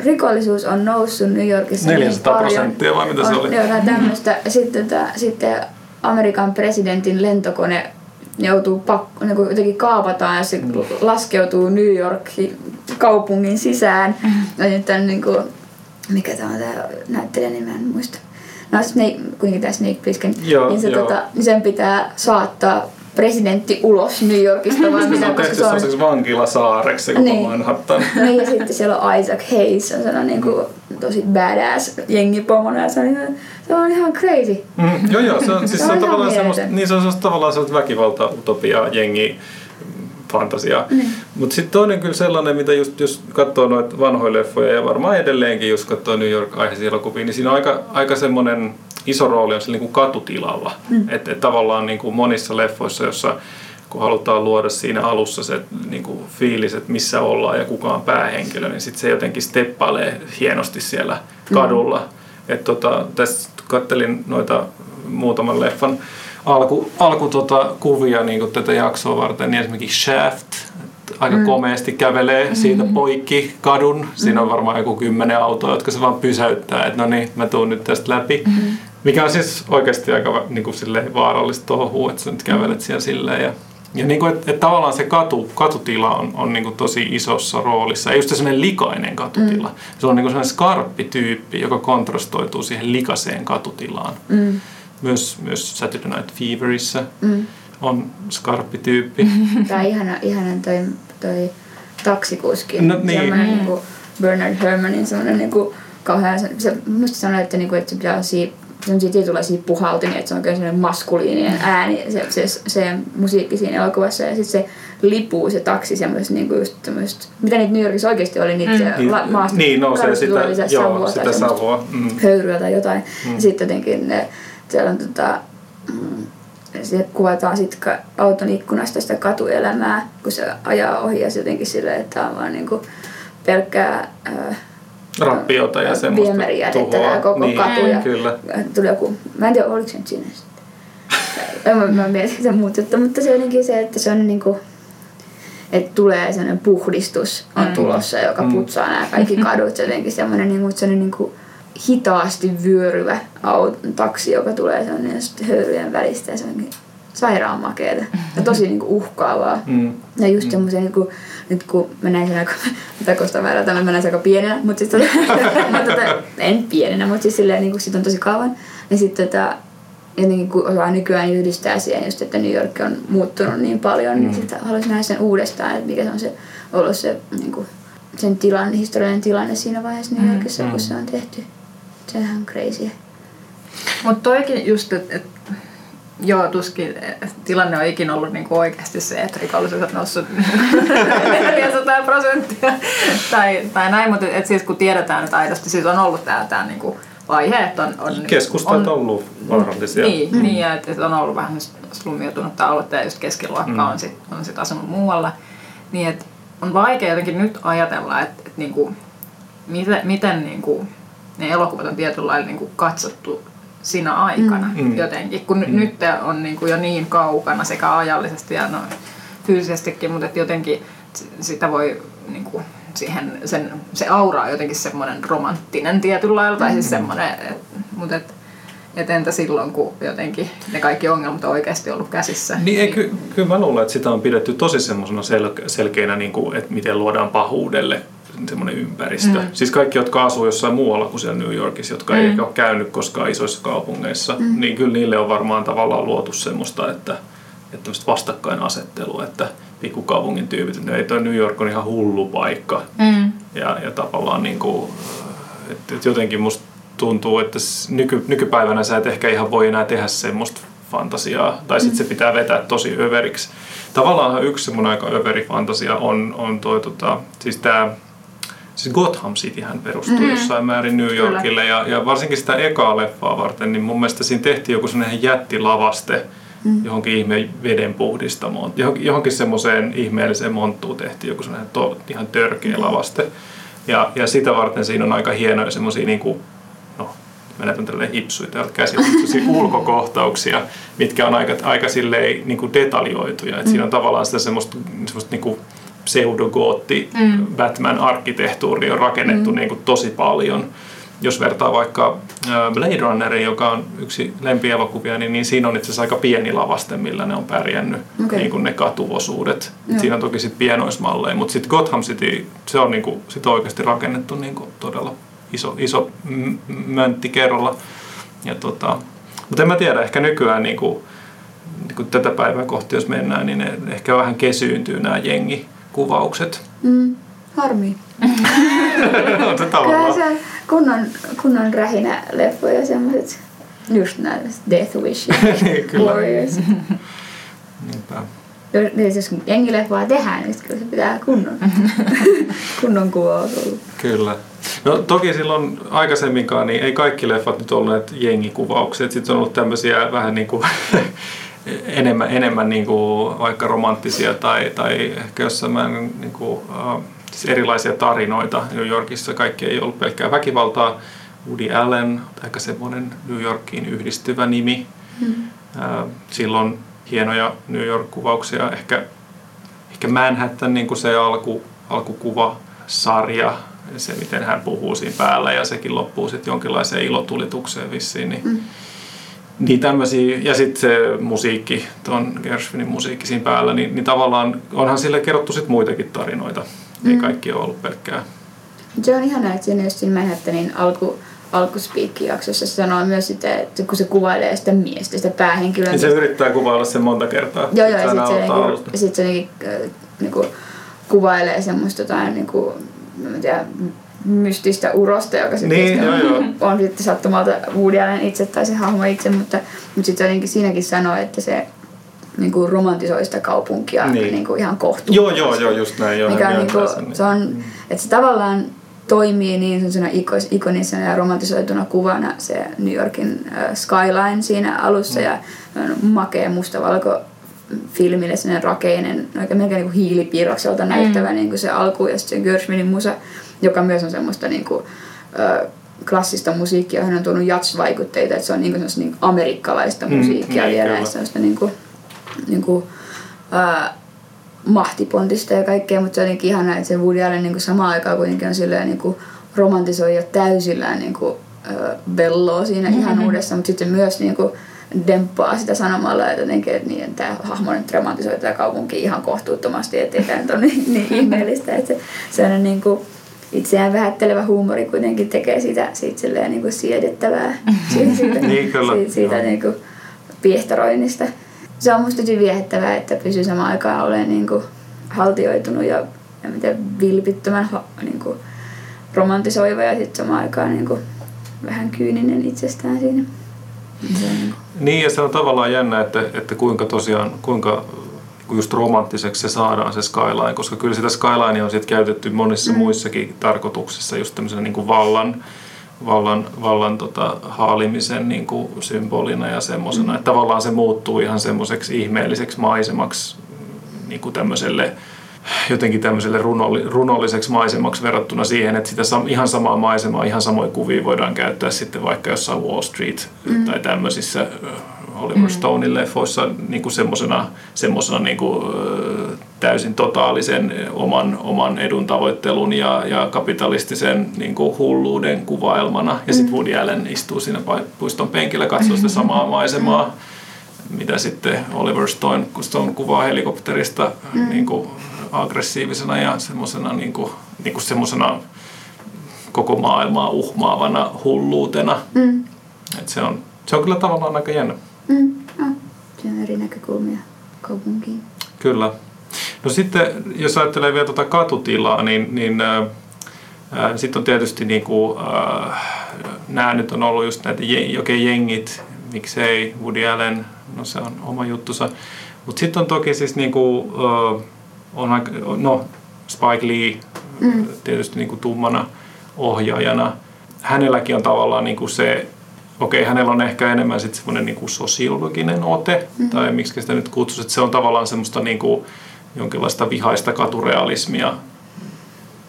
rikollisuus on noussut New Yorkissa 400 niin prosenttia vai mitä se on, oli? Jotain tämmöistä. Sitten, tota, sitten Amerikan presidentin lentokone joutuu pakko, niin kuin jotenkin kaapataan ja se Mm. laskeutuu New Yorkin kaupungin sisään. Ja nyt on niin kuin, mikä tämä on tämä näyttelijä nimen en muista. No Snake, kuitenkin tämä Snake Plissken. Niin, se, joo. tota, niin sen pitää saattaa presidentti ulos New Yorkista. Vaan se on tehty se on, sellaiseksi vankilasaareksi koko Niin. Manhattan. niin, ja sitten siellä on Isaac Hayes, on sellainen niin kuin, tosi badass jengipomona. Ja se on, ihan, se on ihan crazy. Mm, joo, joo, se on, siis Se se on on ihan tavallaan semmoista, niin se on semmoista tavallaan semmoista väkivalta, utopia, jengi, fantasia. Niin. Mutta sitten toinen kyllä sellainen, mitä just, jos katsoo noita vanhoja leffoja ja varmaan edelleenkin, jos katsoo New York-aiheisia elokuvia, niin siinä on aika, aika semmoinen iso rooli on sillä niin kuin katutilalla. Mm. Että et tavallaan niin kuin monissa leffoissa, jossa kun halutaan luoda siinä alussa se niin kuin fiilis, että missä ollaan ja kuka on päähenkilö, niin sitten se jotenkin steppailee hienosti siellä kadulla. Mm. Et tota, tässä kattelin noita muutaman leffan alku, alku tota, kuvia niin kuin tätä jaksoa varten, niin esimerkiksi Shaft, aika mm. komeasti kävelee siitä poikki kadun. Siinä on varmaan joku kymmenen autoa, jotka se vaan pysäyttää, että no niin, mä tuun nyt tästä läpi. Mm-hmm. Mikä on siis oikeasti aika niin kuin silleen vaarallista touhua, että sä nyt kävelet siellä silleen. Ja, ja niin kuin, että, että tavallaan se katu, katutila on, on niin kuin tosi isossa roolissa. Ei just se sellainen likainen katutila. Mm. Se on niin kuin sellainen skarppi tyyppi, joka kontrastoituu siihen likaseen katutilaan. Mm. Myös, myös Saturday Night Feverissa mm. on skarppi tyyppi. Tämä on ihana, ihana toi, toi taksikuski. No niin. Semmoinen niin kuin Bernard Herrmannin semmoinen niin kuin kauhean, se, musta sanoi, että, niin kuin, että se pitää olla siinä sellaisia tietynlaisia puhaltimia, että se on oikein sellainen maskuliininen ääni, se, se, se musiikki siinä elokuvassa. Ja sitten se lipuu se taksi semmoista niinku just tämmöistä, mitä niitä New Yorkissa oikeasti oli, niitä mm. la, maasta niin nousee kadusta sitä, joo, savua sitä tai savua. Mm. höyryä tai jotain. Mm. Ja sitten jotenkin ne, siellä on tota, mm, se kuvataan sitten ka- auton ikkunasta sitä katuelämää, kun se ajaa ohi ja se jotenkin silleen, että on vaan niinku pelkkää äh, Rappiota ja semmoista viemärijätettä tuhoa. tämä koko niin, katu. Ja Kyllä. tuli joku, mä en tiedä oliko se nyt siinä sitten. mä, mä mietin sitä muuta juttua, mutta se on jotenkin se, että se on niinku, että tulee sellainen puhdistus on Mm. tulossa, joka Mm. putsaa nämä kaikki kadut. Se jotenkin semmoinen niinku, sellainen niinku hitaasti vyöryvä auto, taksi, joka tulee sellainen höyryjen välistä ja se onkin sairaan makeeta ja tosi niinku uhkaavaa. Mm. Ja just semmoisia, niin kuin, nyt kun mä näin sen aika, mitä kostaa määrää tämän, mä näin sen aika pienenä, mutta siis tota, mutta tota, en pienenä, mutta siis silleen, niin kuin sit on tosi kauan. Ja sitten tota, jotenkin kun osaa nykyään yhdistää siihen just, että New York on muuttunut niin paljon, mm. niin sitten haluaisin nähdä sen uudestaan, että mikä se on se, ollut se niin kuin, sen tilanne, historiallinen tilanne siinä vaiheessa New Yorkissa, mm. kun se on tehty. Sehän on crazy. Mutta toikin just, että et, joo, tuskin et tilanne on ikinä ollut niinku oikeasti se, että rikollisuus on noussut 400 prosenttia tai, tai näin, mutta et, et siis kun tiedetään, että aidosti siis on ollut tämä tää niinku vaihe, että on, on, Keskustat on ollut vaarallisia. Niin, mm. niin ja että et on ollut vähän slummiutunutta aluetta ja just keskiluokka Mm. on sitten on sit asunut muualla. Niin että on vaikea jotenkin nyt ajatella, että, että niinku, miten, miten niinku, ne elokuvat on tietyllä lailla niinku katsottu siinä aikana Mm. mm. jotenkin, kun mm. nyt on niinku jo niin kaukana sekä ajallisesti ja no, fyysisestikin, mutta et jotenkin sitä voi niinku, siihen, sen, se aura on jotenkin semmoinen romanttinen tietyllä lailla, tai siis semmoinen, et, mutta et, et entä silloin, kun jotenkin ne kaikki ongelmat on oikeasti ollut käsissä? Niin, ei, ky, kyllä mä luulen, että sitä on pidetty tosi semmoisena sel, selkeänä, niin kuin, että miten luodaan pahuudelle semmoinen ympäristö. Mm. Siis kaikki, jotka asuu jossain muualla kuin siellä New Yorkissa, jotka mm. ei ehkä ole käynyt koskaan isoissa kaupungeissa, mm. niin kyllä niille on varmaan tavallaan luotu semmoista, että, että tämmöistä vastakkainasettelua, että pikkukaupungin tyypit, että ei toi New York on ihan hullu paikka. Mm. Ja, ja tavallaan niin kuin, että, että jotenkin musta tuntuu, että nyky, nykypäivänä sä et ehkä ihan voi enää tehdä semmoista fantasiaa, tai sitten se pitää vetää tosi överiksi. Tavallaan yksi semmoinen aika överi fantasia on, on toi, tota, siis tämä siis Gotham City hän perustuu mm. jossain määrin New Yorkille ja, ja varsinkin sitä ekaa leffaa varten, niin mun mielestä siinä tehtiin joku sellainen jättilavaste mm. johonkin ihme veden puhdistamoon. Johonkin, johonkin semmoiseen ihmeelliseen monttuun tehtiin joku sellainen to, ihan törkeä mm. lavaste. Ja, ja sitä varten siinä on aika hienoja semmoisia niin kuin, no, menetän tälleen hipsuja täältä käsillä, ulkokohtauksia, mitkä on aika, aika silleen, niin kuin detaljoituja. Et mm. Siinä on tavallaan sitä semmoista, semmoista niin kuin pseudogootti mm. Batman-arkkitehtuuri on rakennettu mm. niin kuin tosi paljon. Jos vertaa vaikka Blade Runnerin, joka on yksi lempielokuvia, niin, niin siinä on itse asiassa aika pieni lavaste, millä ne on pärjännyt, okay. niin kuin ne katuosuudet. Mm. Siinä on toki sitten pienoismalleja, mutta sitten Gotham City, se on niin kuin, sit oikeasti rakennettu niin kuin todella iso, iso möntti kerralla. Ja tota, mutta en mä tiedä, ehkä nykyään niin kuin, niin kuin tätä päivää kohti, jos mennään, niin ne ehkä vähän kesyyntyy nämä jengi kuvaukset. Mm, harmi. on. Kyllä se kunnon, kunnon rähinä leffoja semmoiset just nämä Death Wish niin, Warriors. Niinpä. Jos, jos jengileffaa tehdään, niin kyllä se pitää kunnon, kunnon kuvaus olla. Kyllä. No toki silloin aikaisemminkaan niin ei kaikki leffat nyt olleet jengikuvaukset. Sitten on ollut tämmöisiä vähän niin kuin enemmän, enemmän niin kuin vaikka romanttisia tai, tai ehkä jossain niin kuin, uh, siis erilaisia tarinoita. New Yorkissa kaikki ei ollut pelkkää väkivaltaa. Woody Allen, aika semmoinen New Yorkiin yhdistyvä nimi. Mm. Uh, silloin hienoja New York-kuvauksia. Ehkä, ehkä Manhattan niin kuin se alku, alkukuva, sarja, se miten hän puhuu siinä päällä ja sekin loppuu sitten jonkinlaiseen ilotulitukseen vissiin. Niin, mm niin tämmöisiä, ja sitten se musiikki, tuon Gershwinin musiikki siinä päällä, niin, niin tavallaan onhan sille kerrottu sit muitakin tarinoita. Mm. Ei kaikki ole ollut pelkkää. Se on ihana, että siinä just siinä Manhattanin alku, alkuspiikki-jaksossa se sanoo myös sitä, että kun se kuvailee sitä miestä, sitä päähenkilöä. Niin se yrittää kuvailla sen monta kertaa. Joo, joo, ja sitten se, niinku, sit se niinku, niinku, kuvailee semmoista jotain, niinku, en tiedä, mystistä urosta, joka sitten niin, joo, joo. on sitten sattumalta Woody Allen itse tai se hahmo itse, mutta, mutta sitten jotenkin siinäkin sanoo, että se niin kuin romantisoi sitä kaupunkia niin. Niin kuin ihan kohtuullisesti. Joo, joo, joo, just näin. Joo, mikä on, niin kuin, niin. se on, että se tavallaan toimii niin ikonisena ja romantisoituna kuvana se New Yorkin skyline siinä alussa mm. ja makea mustavalko filmille sellainen rakeinen, oikein melkein niin hiilipiirrokselta näyttävä mm. niin kuin se alku ja sitten se Gershwinin musa joka myös on semmoista niin kuin, ö, klassista musiikkia, johon on tuonut jats-vaikutteita, että se on niin kuin niin amerikkalaista mm, musiikkia mm, vielä, ja semmoista niin kuin, niin kuin, ö, mahtipontista ja kaikkea, mutta se on jotenkin ihanaa, että se Woody Allen niin kuin samaan aikaan kuitenkin on silleen niin kuin romantisoi jo täysillään niin kuin, ö, belloa siinä mm-hmm. ihan uudessa, mutta sitten myös niin kuin, demppaa sitä sanomalla, että, jotenkin, että niin, tämä hahmo nyt romantisoi tätä kaupunkia ihan kohtuuttomasti, ettei tämä nyt ole niin, niin ihmeellistä, että se, se on niin kuin, itseään vähättelevä huumori kuitenkin tekee siitä, siitä silleen niin kuin siedettävää. siitä, siitä, niin, kyllä. siitä, siitä niin kuin piehtaroinnista. Se on musta tosi viehättävää, että pysyy samaan aikaan olemaan niin kuin haltioitunut ja, ja miten vilpittömän niin kuin romantisoiva ja sitten samaan aikaan niin kuin vähän kyyninen itsestään siinä. Niin ja se on tavallaan jännä, että, että kuinka tosiaan, kuinka just romanttiseksi se saadaan se skyline, koska kyllä sitä skyline on sitten käytetty monissa mm. muissakin tarkoituksissa just tämmöisenä niin kuin vallan, vallan, vallan tota, haalimisen niin kuin symbolina ja semmoisena, mm. että tavallaan se muuttuu ihan semmoiseksi ihmeelliseksi maisemaksi niin kuin tämmöiselle jotenkin tämmöiselle runolli, runolliseksi maisemaksi verrattuna siihen, että sitä sam, ihan samaa maisemaa, ihan samoja kuvia voidaan käyttää sitten vaikka jossain Wall Street mm. tai tämmöisissä Oliver mm. Stonein leffoissa niin kuin semmosena, semmosena niin kuin, täysin totaalisen oman, oman edun tavoittelun ja, ja kapitalistisen niin kuin hulluuden kuvailmana. Ja sitten mm. Woody Allen istuu siinä puiston penkillä katsoo sitä samaa maisemaa, mitä sitten Oliver Stone, Stone kuvaa helikopterista mm. niin kuin aggressiivisena ja semmoisena niin kuin, niin kuin semmosena koko maailmaa uhmaavana hulluutena. Mm. Et se, on, se on kyllä tavallaan aika jännä. Mm, se on eri näkökulmia kaupunkiin. Kyllä. No sitten, jos ajattelee vielä tuota katutilaa, niin, niin äh, sitten on tietysti niin kuin, äh, nämä nyt on ollut just näitä jokin jengit, miksei Woody Allen, no se on oma juttusa. Mutta sitten on toki siis niin kuin, äh, on aika, no Spike Lee, Mm. tietysti niin kuin tummana ohjaajana. Hänelläkin on tavallaan niin kuin se, okei, hänellä on ehkä enemmän sitten semmoinen niin kuin sosiologinen ote, mm. tai miksi sitä nyt kutsuisi, että se on tavallaan semmoista niin kuin jonkinlaista vihaista katurealismia.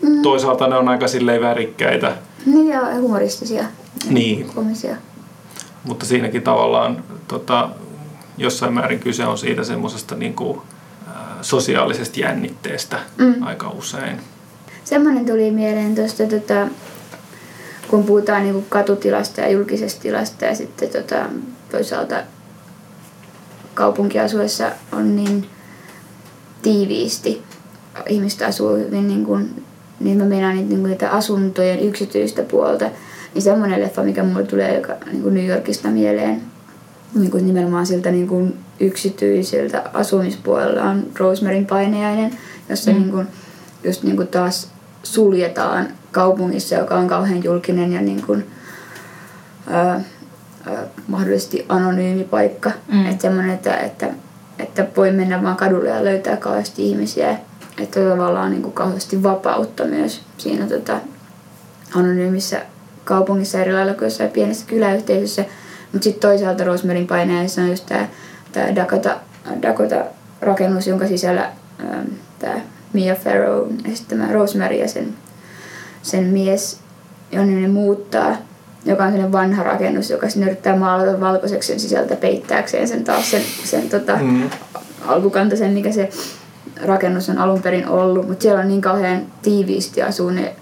Mm. Toisaalta ne on aika silleen värikkäitä, Niin ja humoristisia. Niin. Komisia. mutta siinäkin tavallaan tota, jossain määrin kyse on siitä semmoisesta niin kuin, ää, sosiaalisesta jännitteestä Mm. aika usein. Semmoinen tuli mieleen tuosta, tota, kun puhutaan niinku katutilasta ja julkisesta tilasta ja sitten tota, toisaalta kaupunkiasuessa on niin tiiviisti. Ihmiset asuu hyvin niin kuin, niin mä meinaan niitä, niin niitä asuntojen yksityistä puolta. Niin semmoinen leffa, mikä mulle tulee joka, niin kuin New Yorkista mieleen, niin kuin nimenomaan siltä niin kuin yksityiseltä asumispuolella on Rosemaryn paineainen, jossa mm. niin kuin, just niin kuin taas suljetaan kaupungissa, joka on kauhean julkinen ja niin kuin, ää, ää, mahdollisesti anonyymi paikka. Mm. Että semmoinen, että, että, että voi mennä vaan kadulle ja löytää kauheasti ihmisiä. Että tavallaan niin kuin kauheasti vapautta myös siinä tota, anonyymissä kaupungissa eri lailla kuin jossain pienessä kyläyhteisössä. Mutta sitten toisaalta Rosemaryn paineessa on just tämä tää Dakota, Dakota-rakennus, jonka sisällä tämä Mia Farrow esittämä Rosemary ja sen, sen mies, jonne ne muuttaa, joka on sellainen vanha rakennus, joka sinne yrittää maalata valkoiseksi sen sisältä peittääkseen sen taas sen, sen tota, Mm. alkukantaisen, mikä se rakennus on alun perin ollut. Mutta siellä on niin kauhean tiiviisti asuu ne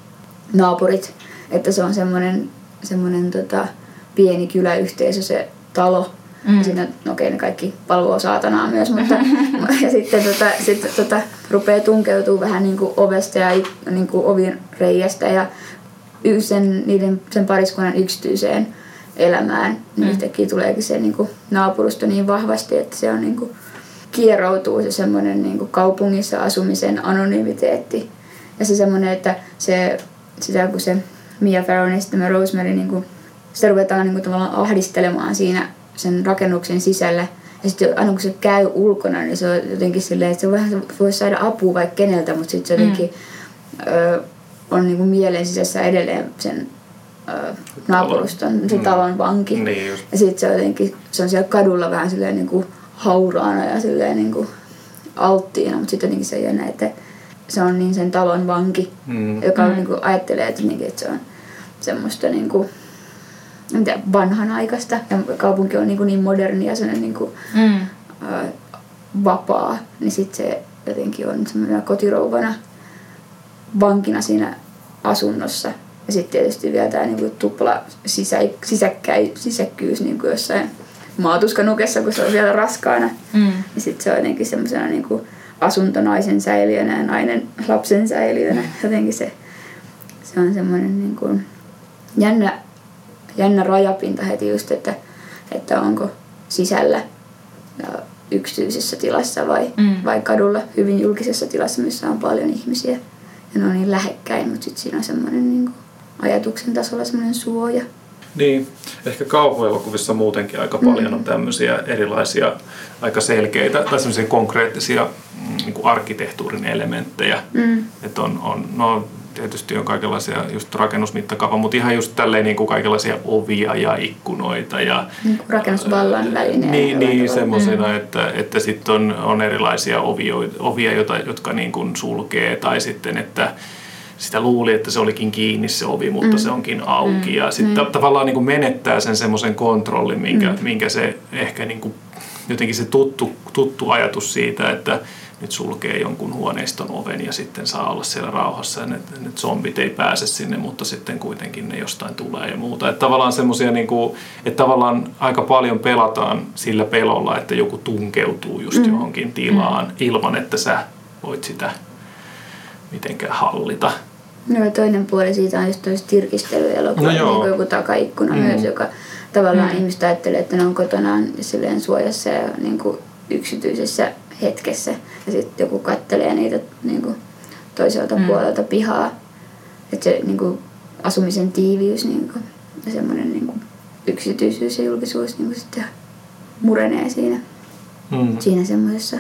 naapurit, että se on semmoinen semmoinen tota, pieni kyläyhteisö se talo. Mm. Ja siinä, no okei, ne kaikki palvoo saatanaa myös, mutta ja sitten tota, sit, tota, rupeaa tunkeutuu vähän niin kuin ovesta ja niin kuin ovin reiästä ja sen, niiden, sen pariskunnan yksityiseen elämään, niin Mm. yhtäkkiä tuleekin se niin kuin naapurusto niin vahvasti, että se on niin kuin, kieroutuu se semmoinen niin kuin kaupungissa asumisen anonymiteetti. Ja se semmoinen, että se, sitä kun se Mia Farrow esittämä Rosemary, niin kuin, sitä ruvetaan niin kuin, tavallaan ahdistelemaan siinä sen rakennuksen sisällä. Ja sitten aina kun se käy ulkona, niin se on jotenkin silleen, että se vähän voi saada apua vaikka keneltä, mutta sitten se jotenkin ö, on niin kuin mielen sisässä edelleen sen ö, naapuruston, se Mm. talon vanki. Niin just. Ja sitten se on jotenkin, se on siellä kadulla vähän silleen niin kuin hauraana ja silleen niin kuin alttiina, mutta sitten jotenkin se ei ole näin, että se on niin sen talon vanki, Mm. joka on, niin kuin, ajattelee, että, jotenkin, että se on semmoista niin kuin, vanhanaikaista. Ja kaupunki on niin, kuin niin moderni ja sellainen niin kuin, Mm. ää, vapaa, niin sitten se jotenkin on semmoinen kotirouvana vankina siinä asunnossa. Ja sitten tietysti vielä tämä niinku tupla sisä, sisäkkäi, sisäkkyys niinku jossain maatuskanukessa, kun se on vielä raskaana. Mm. Ja sitten se on jotenkin semmoisena niinku asuntonaisen säiliönä ja nainen lapsen säiliönä. Jotenkin se, se on semmoinen niinku jännä, jännä rajapinta heti just, että, että onko sisällä ja yksityisessä tilassa vai, Mm. mm. vai kadulla hyvin julkisessa tilassa, missä on paljon ihmisiä. Ja ne on niin lähekkäin, mutta sitten siinä on semmoinen niin ajatuksen tasolla semmoinen suoja. Niin, ehkä kauhuelokuvissa muutenkin aika paljon on tämmöisiä erilaisia aika selkeitä tai semmoisia konkreettisia mm, niin kuin arkkitehtuurin elementtejä. Mm. Että on, on, no tietysti on kaikenlaisia just rakennusmittakaava, mutta ihan just tälleen niin kuin kaikenlaisia ovia ja ikkunoita ja Niin rakennusvallan välineen. niin, jollain niin tavalla. semmoisena, että, että sitten on, on erilaisia ovia, ovia jota, jotka niin kuin sulkee tai sitten, että sitä luuli, että se olikin kiinni se ovi, mutta mm. se onkin auki. Mm. Ja sitten mm. tavallaan niin kuin menettää sen semmoisen kontrollin, minkä, mm. minkä se ehkä niin kuin, jotenkin se tuttu, tuttu ajatus siitä, että nyt sulkee jonkun huoneiston oven ja sitten saa olla siellä rauhassa ja ne, ne zombit ei pääse sinne, mutta sitten kuitenkin ne jostain tulee ja muuta. Että tavallaan semmoisia, niin kuin, että tavallaan aika paljon pelataan sillä pelolla, että joku tunkeutuu just mm. johonkin tilaan mm. ilman, että sä voit sitä mitenkään hallita. No ja toinen puoli siitä on just toiset tirkistelyelokuvat, No niin joo. joku takaikkuna Mm. mm. myös, joka tavallaan mm. ihmiset ajattelee, että ne on kotonaan silleen suojassa ja niin kuin yksityisessä hetkessä. Ja sitten joku kattelee niitä niin kuin toiselta Mm. mm. puolelta pihaa. Että se niin kuin, asumisen tiiviys niin kuin, ja semmoinen niin kuin, yksityisyys ja julkisuus niin kuin, sitten murenee siinä, Mm. siinä semmoisessa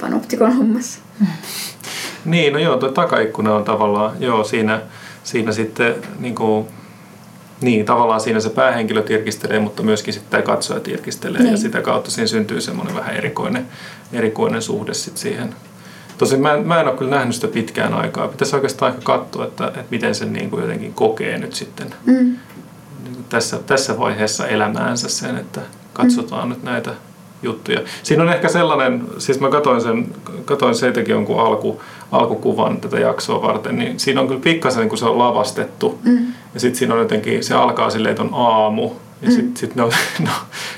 panoptikon hommassa. Niin, no joo, tuo takaikkuna on tavallaan, joo, siinä, siinä sitten niin kuin, niin, tavallaan siinä se päähenkilö tirkistelee, mutta myöskin sitten katsoja tirkistelee niin. ja sitä kautta siinä syntyy semmoinen vähän erikoinen, erikoinen suhde sitten siihen. Tosin mä, en, mä en ole kyllä nähnyt sitä pitkään aikaa. Pitäisi oikeastaan aika katsoa, että, että miten sen niin kuin jotenkin kokee nyt sitten mm. niin kuin tässä, tässä vaiheessa elämäänsä sen, että katsotaan mm. nyt näitä juttuja. Siinä on ehkä sellainen, siis mä katsoin, sen, katsoin seitäkin jonkun alku, alkukuvan tätä jaksoa varten, niin siinä on kyllä pikkasen, kun se on lavastettu. Mm. Ja sitten siinä on jotenkin, se alkaa silleen, että on aamu. Ja sitten sit no, no,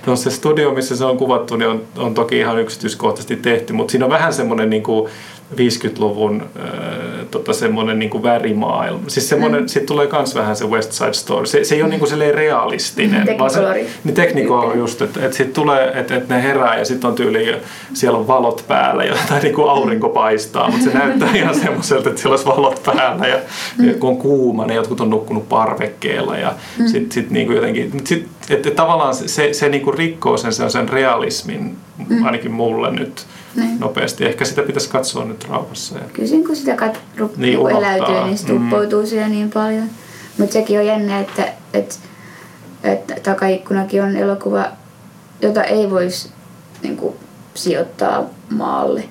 no, se studio, missä se on kuvattu, niin on, on toki ihan yksityiskohtaisesti tehty, mutta siinä on vähän semmoinen niin kuin, 50-luvun äh, tota, semmoinen niin kuin värimaailma. Siis semmoinen, mm. sitten tulee myös vähän se West Side Story. Se, se ei ole niin kuin realistinen. Mm, se, niin tekniko on just, että, että sitten tulee, että, että ne herää ja sitten on tyyli, siellä on valot päällä ja, tai niin kuin aurinko paistaa, mutta se näyttää ihan semmoiselta, että siellä olisi valot päällä ja, mm. ja kun on kuuma, niin jotkut on nukkunut parvekkeella ja mm. sitten sit niin kuin jotenkin, sit, että, tavallaan se, se, se niin kuin rikkoo sen, sen, sen realismin, mm. ainakin mulle nyt, niin. nopeasti. Ehkä sitä pitäisi katsoa nyt rauhassa. Ja... Kyllä kun sitä kat- rup- niin, niin eläytyy, niin se uppoutuu mm. siihen niin paljon. Mutta sekin on jännä, että, että, että takaikkunakin on elokuva, jota ei voisi niin kuin, sijoittaa maalle.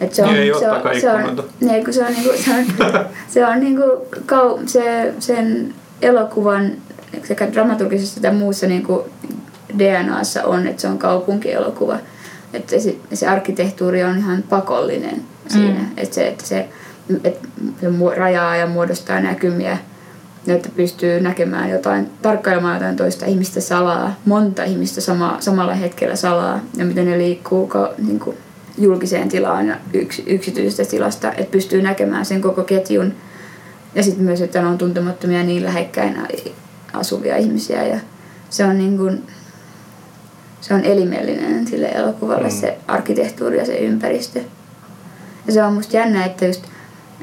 Et se on, ei se on, se on, niin, kun se on, niinku, se on, se on niinku, kau, se, sen elokuvan sekä dramaturgisessa että muussa niinku DNAssa on, että se on kaupunkielokuva. Että se, se arkkitehtuuri on ihan pakollinen siinä. Mm. Että se, että se, että se rajaa ja muodostaa näkymiä, että pystyy näkemään jotain, tarkkailemaan jotain toista ihmistä salaa, monta ihmistä sama, samalla hetkellä salaa ja miten ne liikkuu ka, niin kuin julkiseen tilaan ja yks, yksityisestä tilasta, että pystyy näkemään sen koko ketjun. Ja sitten myös, että on tuntemattomia niin lähekkäin asuvia ihmisiä ja se on niin kuin, se on elimellinen sille elokuvalle mm. se arkkitehtuuri ja se ympäristö. Ja se on musta jännä, että just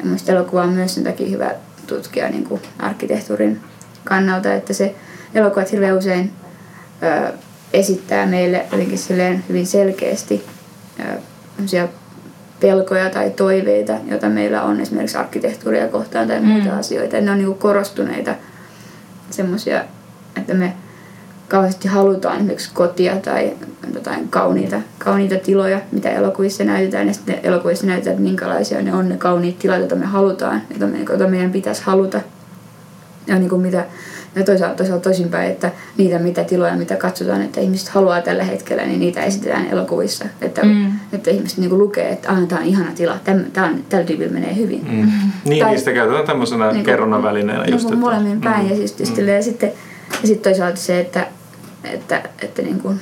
musta elokuva on myös sen takia hyvä tutkia niin kuin arkkitehtuurin kannalta, että se elokuvat hirveän usein ö, esittää meille jotenkin silleen hyvin selkeästi ö, pelkoja tai toiveita, joita meillä on esimerkiksi arkkitehtuuria kohtaan tai muita mm. asioita. Ne on niin kuin korostuneita semmoisia, että me kauheasti halutaan esimerkiksi kotia tai jotain kauniita, kauniita tiloja, mitä elokuvissa näytetään. Ja sitten elokuvissa näytetään, että minkälaisia ne on ne kauniit tilat, joita me halutaan, joita, me, joita meidän pitäisi haluta. Ja, niin kuin mitä, ja toisaalta, toisaalta toisinpäin, että niitä mitä tiloja, mitä katsotaan, että ihmiset haluaa tällä hetkellä, niin niitä esitetään elokuvissa. Että, mm. että ihmiset niin kuin lukee, että ah, tämä on ihana tila, tämä on, tällä tyypillä menee hyvin. Mm. Niin, tai, niistä käytetään tämmöisenä niin kerronnan välineenä. Niin just, molemmin päin. Mm. Ja, siis, mm. ja sitten, ja sitten toisaalta se, että että, että niin kuin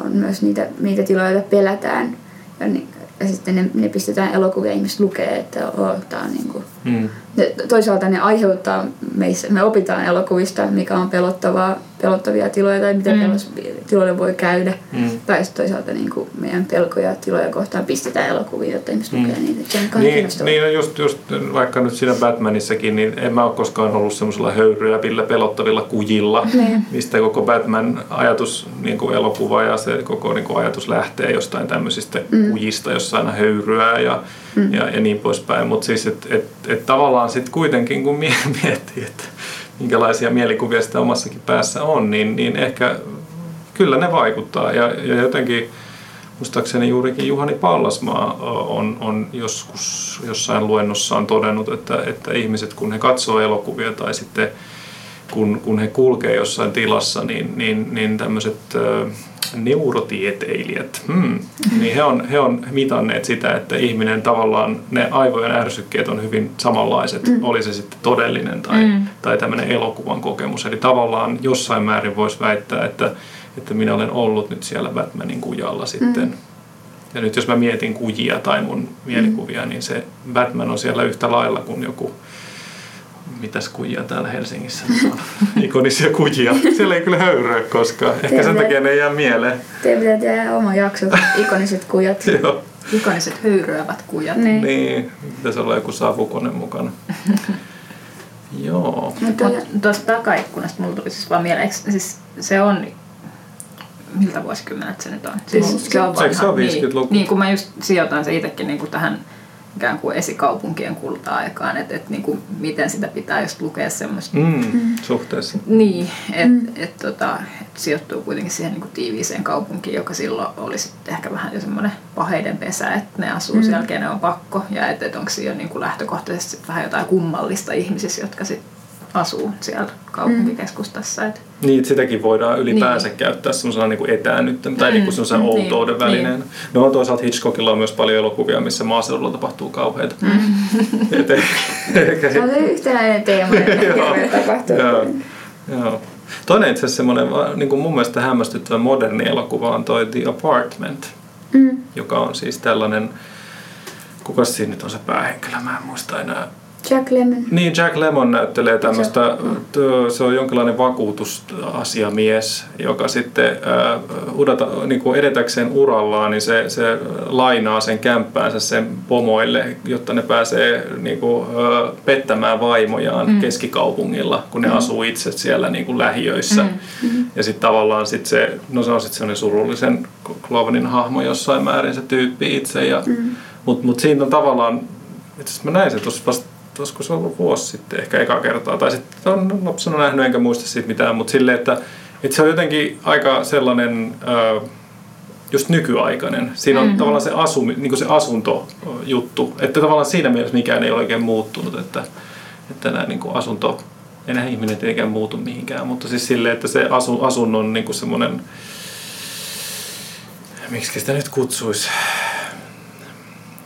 on myös niitä, niitä tiloja, joita pelätään. Ja, niin, ja sitten ne, ne pistetään elokuvia ja ihmiset lukee, että oh, tämä on niin kuin. Mm. toisaalta ne aiheuttaa meissä, me opitaan elokuvista, mikä on pelottavaa, pelottavia tiloja tai miten mm. tiloille voi käydä. Mm. Tai sitten toisaalta niin kuin meidän pelkoja tiloja kohtaan pistetään elokuvia, jotta ihmiset mm. lukee niitä. Se on niin, niin just, just, vaikka nyt siinä Batmanissakin, niin en mä ole koskaan ollut semmoisella höyryävillä pelottavilla kujilla, mm. mistä koko Batman ajatus, niin kuin elokuva ja se koko niin kuin ajatus lähtee jostain tämmöisistä mm. kujista, jossa aina höyryää ja, mm. ja, ja niin poispäin. Mutta siis, että et, et tavallaan sitten kuitenkin kun miettii, että minkälaisia mielikuvia sitä omassakin päässä on, niin, niin ehkä kyllä ne vaikuttaa. Ja, ja jotenkin muistaakseni juurikin Juhani Pallasmaa on, on joskus jossain luennossaan todennut, että, että ihmiset kun he katsoo elokuvia tai sitten kun, kun he kulkee jossain tilassa, niin, niin, niin tämmöiset neurotieteilijät, hmm, niin he on, he on mitanneet sitä, että ihminen tavallaan, ne aivojen ärsykkeet on hyvin samanlaiset, mm. oli se sitten todellinen tai, mm. tai tämmöinen elokuvan kokemus. Eli tavallaan jossain määrin voisi väittää, että, että minä olen ollut nyt siellä Batmanin kujalla sitten. Mm. Ja nyt jos mä mietin kujia tai mun mielikuvia, mm. niin se Batman on siellä yhtä lailla kuin joku mitäs kujia täällä Helsingissä on. Ikonisia kujia. Siellä ei kyllä höyryä koskaan. Ehkä Teemme, sen takia ne ei jää mieleen. Teidän pitää tehdä oma jakso, ikoniset kujat. Joo. Ikoniset höyryävät kujat. Niin. niin. Pitäisi olla joku savukone mukana. Joo. Mutta tuosta takaikkunasta mulla tuli siis vaan mieleen, siis se on miltä vuosikymmenet se nyt on? Siis se on, vanha, se on 50-luku. Niin, niin, kun mä just sijoitan se itsekin niin kuin tähän ikään kuin esikaupunkien kulta-aikaan, että et, niin kuin, miten sitä pitää just lukea semmoista. Mm, suhteessa. Niin, että mm. et, tota, et sijoittuu kuitenkin siihen niin kuin tiiviiseen kaupunkiin, joka silloin oli sitten ehkä vähän jo semmoinen paheiden pesä, että ne asuu mm. siellä, kenen on pakko, ja että et onko siinä niin kuin lähtökohtaisesti sit vähän jotain kummallista ihmisissä, jotka sitten asuu siellä kaupunkikeskustassa. Et. Niin, että sitäkin voidaan ylipäänsä niin. käyttää semmoisena niin etäännyttä tai niin kuin mm, outouden niin, välineenä. Niin. No toisaalta Hitchcockilla on myös paljon elokuvia, missä maaseudulla tapahtuu kauheita. Mm. Et, ehkä se on yhtenäinen teema, että tapahtuu. Joo. Joo. Toinen itse asiassa semmoinen niin kuin mun mielestä hämmästyttävä moderni elokuva on toi The Apartment, mm. joka on siis tällainen, kuka siinä nyt on se päähenkilö, mä en muista enää Jack Lemmon. Niin, Jack Lemmon näyttelee tämmöistä, se on jonkinlainen vakuutusasiamies, joka sitten äh, udata, niin kuin edetäkseen urallaan, niin se, se lainaa sen kämppäänsä sen pomoille, jotta ne pääsee niin kuin, äh, pettämään vaimojaan mm. keskikaupungilla, kun ne mm. asuu itse siellä niin kuin lähiöissä. Mm. Mm. Ja sitten tavallaan sit se, no se on sitten sellainen surullisen Clovenin hahmo jossain määrin se tyyppi itse. Ja, mm. Mutta mut siinä on tavallaan, itse asiassa mä näin se tuossa vasta olisiko se ollut vuosi sitten ehkä eka kertaa, tai sitten on lapsena nähnyt enkä muista siitä mitään, mutta silleen, että, että se on jotenkin aika sellainen just nykyaikainen. Siinä on mm-hmm. tavallaan se, asu, niin kuin se asuntojuttu, että tavallaan siinä mielessä mikään ei ole oikein muuttunut, että, että nämä niin kuin asunto, enää ihminen tietenkään muutu mihinkään, mutta siis silleen, että se asu, asunnon niin kuin semmoinen, miksi sitä nyt kutsuisi,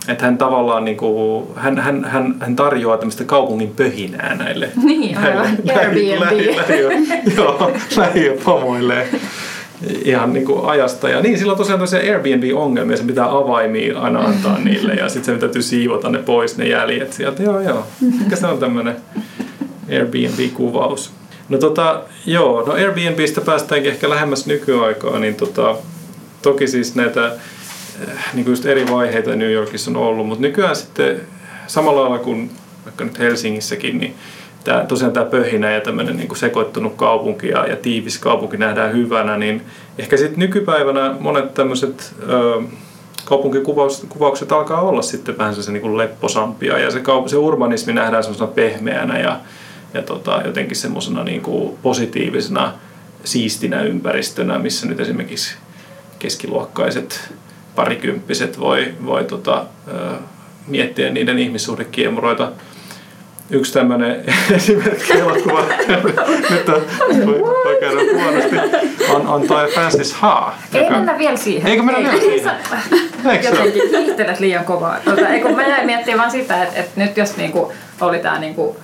että hän tavallaan niin kuin, hän, hän, hän, hän tarjoaa tämmöistä kaupungin pöhinää näille. Niin, aivan. Airbnb. Joo, ihan niin kuin ajasta. Ja niin, sillä on tosiaan tosiaan Airbnb-ongelmia, se pitää avaimia aina antaa niille ja sitten se täytyy siivota ne pois, ne jäljet sieltä. Joo, joo. Mikä se on tämmöinen Airbnb-kuvaus? No tota, joo, no Airbnbistä päästäänkin ehkä lähemmäs nykyaikaa, niin tota, toki siis näitä niin kuin just eri vaiheita New Yorkissa on ollut, mutta nykyään sitten samalla lailla kuin vaikka nyt Helsingissäkin, niin tämä, tosiaan tämä pöhinä ja tämmöinen niin kuin sekoittunut kaupunki ja, ja tiivis kaupunki nähdään hyvänä, niin ehkä sitten nykypäivänä monet tämmöiset kaupunkikuvaukset alkaa olla sitten vähän se niin lepposampia ja se, kaup- se urbanismi nähdään semmoisena pehmeänä ja, ja tota, jotenkin semmoisena niin kuin positiivisena siistinä ympäristönä, missä nyt esimerkiksi keskiluokkaiset parikymppiset voi, voi tota, miettiä niiden ihmissuhdekiemuroita. Yksi tämmöinen esimerkki elokuva, nyt on, voi käydä huonosti, on, on toi Francis Ha. Ei joka... mennä vielä siihen. Eikö mennä vielä siihen? Jotenkin hiihtelet liian kovaa. Tuota, eikö mä jäin miettimään vaan sitä, että, että nyt jos niinku oli tämä niinku,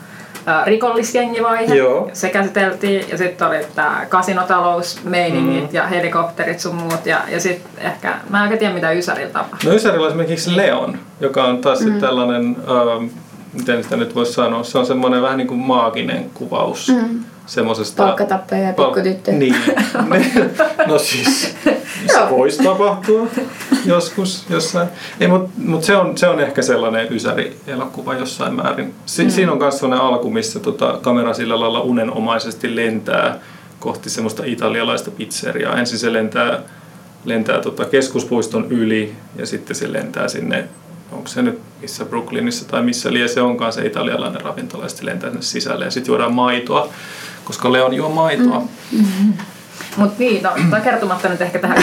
rikollisjengivaihe. Joo. Se käsiteltiin ja sitten oli tämä kasinotalousmeiningit mm. ja helikopterit sun muut. Ja, ja sitten ehkä, mä en tiedä mitä Ysärillä tapahtui. No Ysärillä on esimerkiksi Leon, joka on taas mm. tällainen, äh, miten sitä nyt voisi sanoa, se on semmoinen vähän niin kuin maaginen kuvaus. Mm semmoisesta... Palkkatappeja ja pikkutyttöjä. Niin. no siis, se voisi tapahtua joskus jossain. Ei, mutta mut se, on, se on ehkä sellainen ysäri-elokuva jossain määrin. Si- mm. Siinä on myös sellainen alku, missä tota, kamera sillä lailla unenomaisesti lentää kohti semmoista italialaista pizzeriaa. Ensin se lentää, lentää tota keskuspuiston yli ja sitten se lentää sinne onko se nyt missä Brooklynissa tai missä lie se onkaan se italialainen ravintola, ja sitten lentää sinne sisälle ja sitten juodaan maitoa koska Leon juo maitoa. Mm-hmm. Mutta niin, no, tämä kertomatta nyt ehkä tähän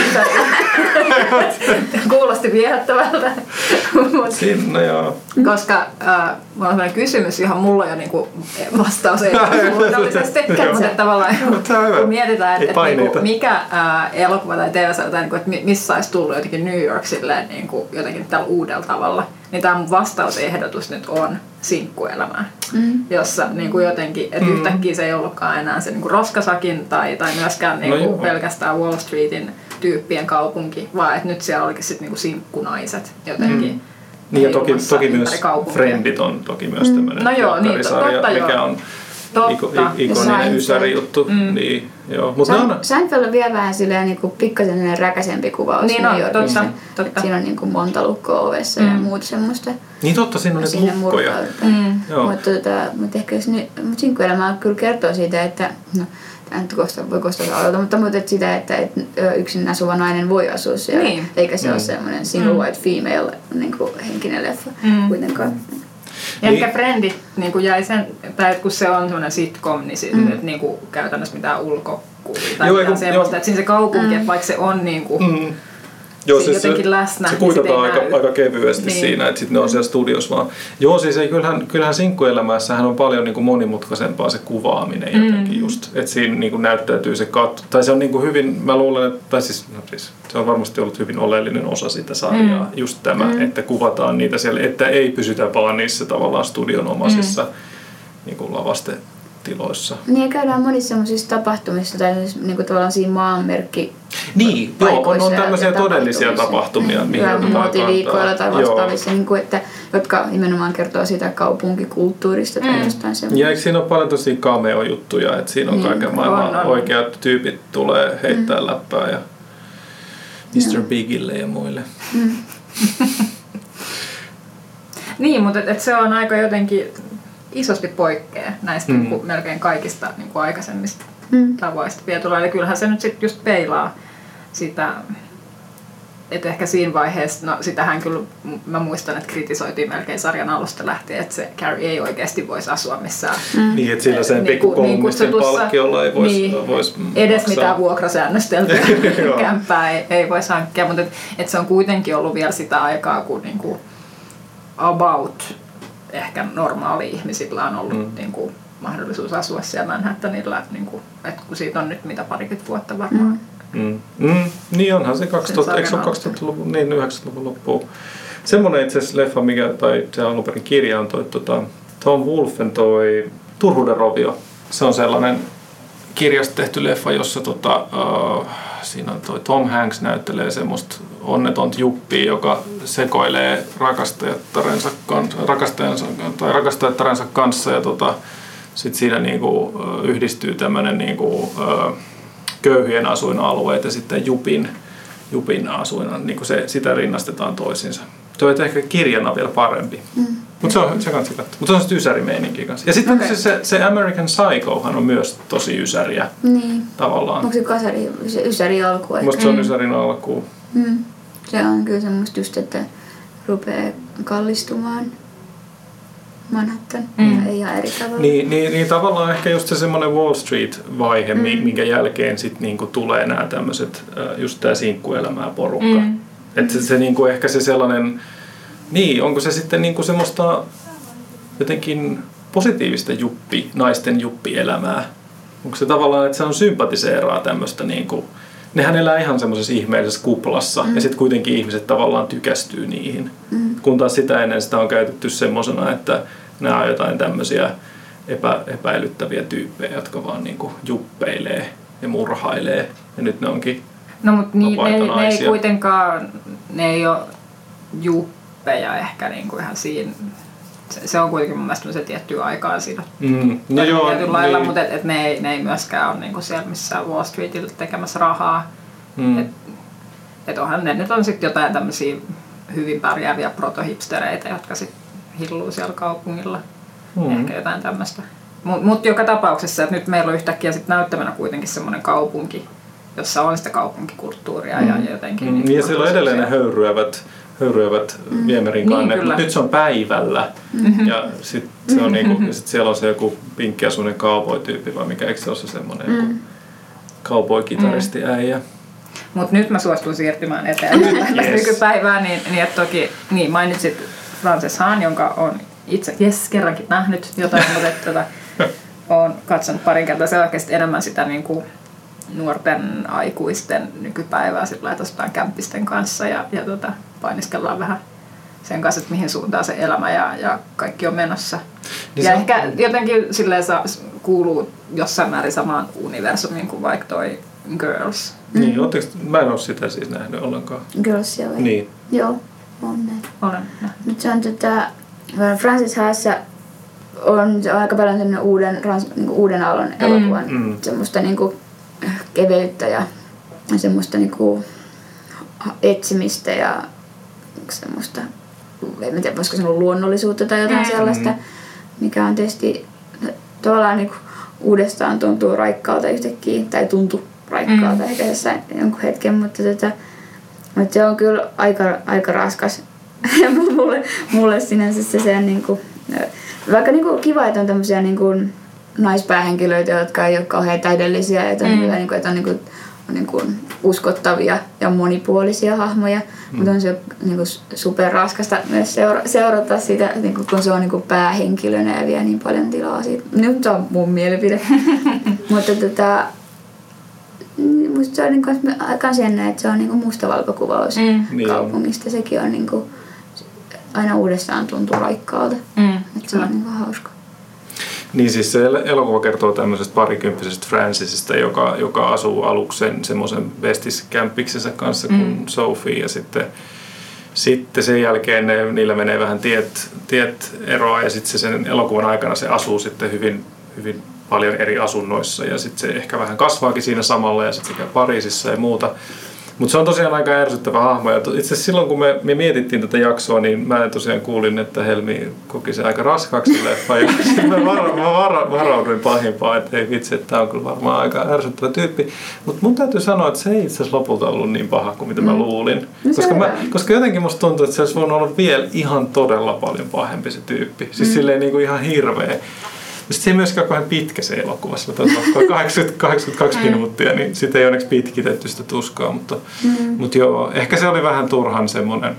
Kuulosti viehättävältä. Sinne joo. Koska äh, mulla on kysymys, johon mulla on jo niinku vastaus ei luonnollisesti. mutta tavallaan kun mietitään, että et, niinku, mikä äh, elokuva tai TV-sarja, niinku, että missä olisi tullut jotenkin New York silleen, niinku, jotenkin tällä uudella tavalla, niin tämä mun vastausehdotus nyt on sinkkuelämää, mm. jossa niin kuin jotenkin, että mm. yhtäkkiä se ei ollutkaan enää se niin kuin roskasakin tai, tai myöskään niin kuin no pelkästään Wall Streetin tyyppien kaupunki, vaan että nyt siellä olikin sitten niin kuin sinkkunaiset jotenkin. Mm. Niin ja toki, toki myös Friendit on toki myös tämmöinen mm. no joo, niin, totta, mikä joo. on Totta. ikoninen ysäri juttu. Mm. Niin, joo. Mut Sein, on... Seinfeld on vielä vähän silleen niin pikkasen räkäsempi kuvaus. Niin on, totta, totta. Siinä on niin kuin monta lukkoa ovessa mm. ja muuta semmoista. Niin totta, siinä on niitä lukkoja. Mm. Mutta, tota, mutta ehkä jos nyt, mutta sinkkuelämä kyllä kertoo siitä, että no, Tämä nyt kuulostaa, voi kuulostaa oudelta, mutta, mutta että sitä, että, että ö, yksin asuva nainen voi asua siellä, Niin. eikä se Mm. ole semmoinen single white female niin kuin henkinen leffa Mm. kuitenkaan. Niin. Ehkä Friendit niin kuin jäi sen, tai kun se on semmoinen sitcom, niin, sit, Mm. että niin kuin käytännössä mitään ulkokuvia tai Joo, mitään semmoista, joo. että siinä se kaupunki, Mm. että vaikka se on niin kuin, Mm. Joo, Se siis jotenkin läsnä, se niin kuitataan aika, aika kevyesti Niin. siinä, että sitten ne on siellä studiossa vaan. Joo, siis ei, kyllähän, kyllähän sinkkuelämässähän on paljon niin kuin monimutkaisempaa se kuvaaminen Mm. jotenkin just. Että siinä niin kuin näyttäytyy se katto. Tai se on niin kuin hyvin, mä luulen, että, tai siis, no siis, se on varmasti ollut hyvin oleellinen osa sitä sarjaa. Mm. Just tämä, Mm. että kuvataan niitä siellä, että ei pysytä vaan niissä tavallaan studionomaisissa Mm. niin kuin lavastetiloissa. Niin ja käydään monissa semmoisissa tapahtumissa tai siis, niin kuin tavallaan siinä maanmerkki Niin, joo, on, on tämmöisiä todellisia tapahtumia, Niin, mihin otetaan muotiviikoilla tai Joo. vastaavissa, niin kuin, että, jotka nimenomaan kertoo sitä kaupunkikulttuurista tai Mm. jostain semmoista. Ja eikö siinä ole paljon tosi cameo-juttuja, että siinä on Niin, kaiken maailman on, on. oikeat tyypit tulee heittää Mm. läppää ja Mr. Bigille ja muille. niin, mutta et, et se on aika jotenkin isosti poikkea näistä Mm. mm. niin kuin, melkein kaikista niin kuin aikaisemmista Mm. tavoista vietulla. Eli kyllähän se nyt sitten just peilaa sitä, että ehkä siinä vaiheessa, no sitähän kyllä mä muistan, että kritisoitiin melkein sarjan alusta lähtien, että se Carrie ei oikeasti voisi asua missään Mm. Niin, että sillä sen Niin pikku kuin- niin kolmisten kutsutussa- palkkiolla ei voisi niin, vois edes maksaa. mitään vuokrasäännösteltyä kämppää ei, ei voisi hankkia, mutta et, et se on kuitenkin ollut vielä sitä aikaa, kun niinku about ehkä normaali ihmisillä on ollut Mm. mm. niinku mahdollisuus asua siellä Manhattanilla, niinku, että kun siitä on nyt mitä parikymmentä vuotta varmaan. Mm. Mm. Mm. Niin onhan se 2000, sarjan eikö se ole alusta. 2000-luvun, niin 90-luvun loppuun. Semmoinen itse asiassa leffa, mikä, tai se alun perin kirja on toi tota, Tom Wolfen toi Turhuuden rovio. Se on sellainen kirjasta tehty leffa, jossa tota, uh, siinä on toi Tom Hanks näyttelee semmoista onnetonta juppia, joka sekoilee rakastajattarensa rakastajansa, tai rakastajattarensa kanssa ja tota, sitten siinä niinku, yhdistyy tämmöinen niinku, köyhien asuinalueet ja sitten Jupin, Jupin asuina, niin se, sitä rinnastetaan toisiinsa. Se on ehkä kirjana vielä parempi. Mm. Mutta se on se kannattaa katsoa. Mutta se on sitten ysärimeininki kanssa. Ja sitten Okei. se, se, se American Psychohan on myös tosi ysäriä Niin. tavallaan. Onko se kasari, se ysäri alku? Musta se on Mm. ysärin alkuun. Mm. Se on kyllä semmoista just, että rupeaa kallistumaan Manhattan. Mm. Ei ihan eri tavalla. Niin, niin, niin tavallaan ehkä just se semmoinen Wall Street-vaihe, mm. minkä jälkeen sitten niinku tulee nämä tämmöiset, just tämä sinkkuelämää porukka. Mm. Että se, se niinku ehkä se sellainen, niin onko se sitten niinku semmoista jotenkin positiivista juppi, naisten juppielämää? Onko se tavallaan, että se on sympatiseeraa tämmöistä niinku, nehän elää ihan semmoisessa ihmeellisessä kuplassa mm. ja sitten kuitenkin ihmiset tavallaan tykästyy niihin. Mm. Kun taas sitä ennen sitä on käytetty semmoisena, että nämä on jotain tämmöisiä epä, epäilyttäviä tyyppejä, jotka vaan niinku juppeilee ja murhailee. Ja nyt ne onkin No mutta niin, ne, ne ei kuitenkaan, ne ei ole juppeja ehkä niinku ihan siinä. Se, se on kuitenkin mun mielestä se tiettyä aikaa siinä. Mm, no joo, tietyllä lailla, niin. mutta et, et ne, ei, ne ei myöskään ole niinku siellä missään Wall Streetillä tekemässä rahaa. Mm. Et, et onhan ne nyt on sitten jotain tämmöisiä hyvin pärjääviä protohipstereitä, jotka sitten hilluu siellä kaupungilla. Mm. Ehkä jotain tämmöistä. Mutta mut joka tapauksessa, että nyt meillä on yhtäkkiä sit näyttämänä kuitenkin semmoinen kaupunki, jossa on sitä kaupunkikulttuuria ja, ja jotenkin... Mm, niin ja siellä on edelleen ne höyryävät, höyryävät mm. viemerin Niin, kannet, kyllä. mutta nyt se on päivällä. Mm-hmm. Ja sitten se on niinku, ja sit siellä on se joku pinkkiasuinen cowboy-tyyppi, vai mikä, eikö se ole se semmoinen joku Mm. cowboy-kitaristi äijä? Mutta nyt mä suostun siirtymään eteenpäin tästä Yes. nykypäivään, niin, niin että toki niin mainitsit Frances Hahn, jonka on itse jes, kerrankin nähnyt jotain, mutta että, tota, olen katsonut parin kertaa. Se on oikeasti enemmän sitä niin kuin nuorten aikuisten nykypäivää sillä kämppisten kanssa ja, ja tota, painiskellaan vähän sen kanssa, että mihin suuntaan se elämä ja, ja kaikki on menossa. Niin Niin se ja on- ehkä jotenkin silleen saa, kuuluu jossain määrin samaan universumiin kuin vaikka toi Girls. Mm. Niin, ootteko, mä en ole sitä siis nähnyt ollenkaan. Girlsia vai? Niin. Joo, on näin. Olen nähnyt. Nyt se on tota, Francis Haassa on, se on aika paljon sellainen uuden, rans, niin uuden aallon elokuvan Mm. semmoista niin kuin, keveyttä ja semmoista niin kuin, etsimistä ja semmoista, en tiedä voisiko sanoa luonnollisuutta tai jotain Mm. sellaista, mikä on tietysti tavallaan niin uudestaan tuntuu raikkaalta yhtäkkiä, tai tuntuu raikkaalta mm. ehkä jossain jonkun hetken, mutta, tota, mutta se on kyllä aika, aika raskas mulle, mulle sinänsä se, se on niin kuin, vaikka niin kuin kiva, että on tämmöisiä niin kuin naispäähenkilöitä, jotka ei ole kauhean täydellisiä, että on, mm. niin kuin, että on niin kuin, niin kuin uskottavia ja monipuolisia hahmoja, mm. mutta on se niin kuin superraskasta myös seura- seurata sitä, niin kuin, kun se on niin kuin päähenkilönä ja vie niin paljon tilaa siitä. Nyt se on mun mielipide. mutta tota, musta se on niin kuin, aika jännä, että se on niin kuin mustavalkokuvaus mm. kaupungista. Sekin on niin kuin, aina uudestaan tuntuu raikkaalta. Mm. Että se on niin kuin hauska. Niin siis se elokuva kertoo tämmöisestä parikymppisestä Francisista, joka, joka asuu aluksen semmoisen vestiskämpiksensä kanssa kuin mm. Sophie ja sitten sitten sen jälkeen ne, niillä menee vähän tiet, tiet eroa ja sitten se sen elokuvan aikana se asuu sitten hyvin, hyvin paljon eri asunnoissa ja sitten se ehkä vähän kasvaakin siinä samalla ja sitten se käy Pariisissa ja muuta. Mutta se on tosiaan aika ärsyttävä hahmo. Ja itse asiassa silloin, kun me, me mietittiin tätä jaksoa, niin mä tosiaan kuulin, että Helmi koki se aika raskaaksi leffa. Ja mä, varo, mä varo, varauduin pahimpaa, että ei vitsi, että tämä on kyllä varmaan aika ärsyttävä tyyppi. Mutta mun täytyy sanoa, että se ei itse asiassa lopulta ollut niin paha kuin mitä mä mm. luulin. No koska, mä, koska jotenkin musta tuntuu, että se olisi voinut olla vielä ihan todella paljon pahempi se tyyppi. Siis mm. silleen niin kuin ihan hirveä. Sitten se ei myöskään kauhean pitkä se elokuva, se 80, 82 mm. minuuttia, niin sitä ei onneksi pitkitetty sitä tuskaa, mutta, mm. mutta joo, ehkä se oli vähän turhan semmoinen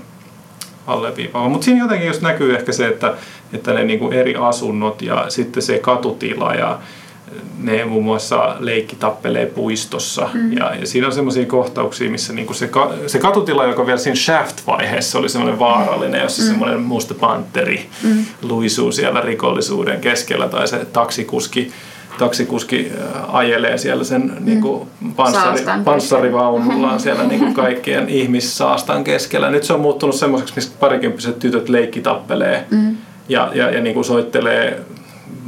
alleviivaava. Mutta siinä jotenkin just näkyy ehkä se, että, että ne niinku eri asunnot ja sitten se katutila ja ne muun muassa leikki tappelee puistossa. Mm. Ja, ja siinä on semmoisia kohtauksia, missä niinku se, ka, se katutila, joka vielä siinä Shaft-vaiheessa oli semmoinen vaarallinen, jossa mm. semmoinen musta panteri mm. luisuu siellä rikollisuuden keskellä, tai se taksikuski taksikuski äh, ajelee siellä sen mm. niin kuin panssari, panssarivaunullaan siellä niin kuin kaikkien ihmissaastan keskellä. Nyt se on muuttunut semmoiseksi, missä parikymppiset tytöt leikki tappelee mm. ja, ja, ja niin kuin soittelee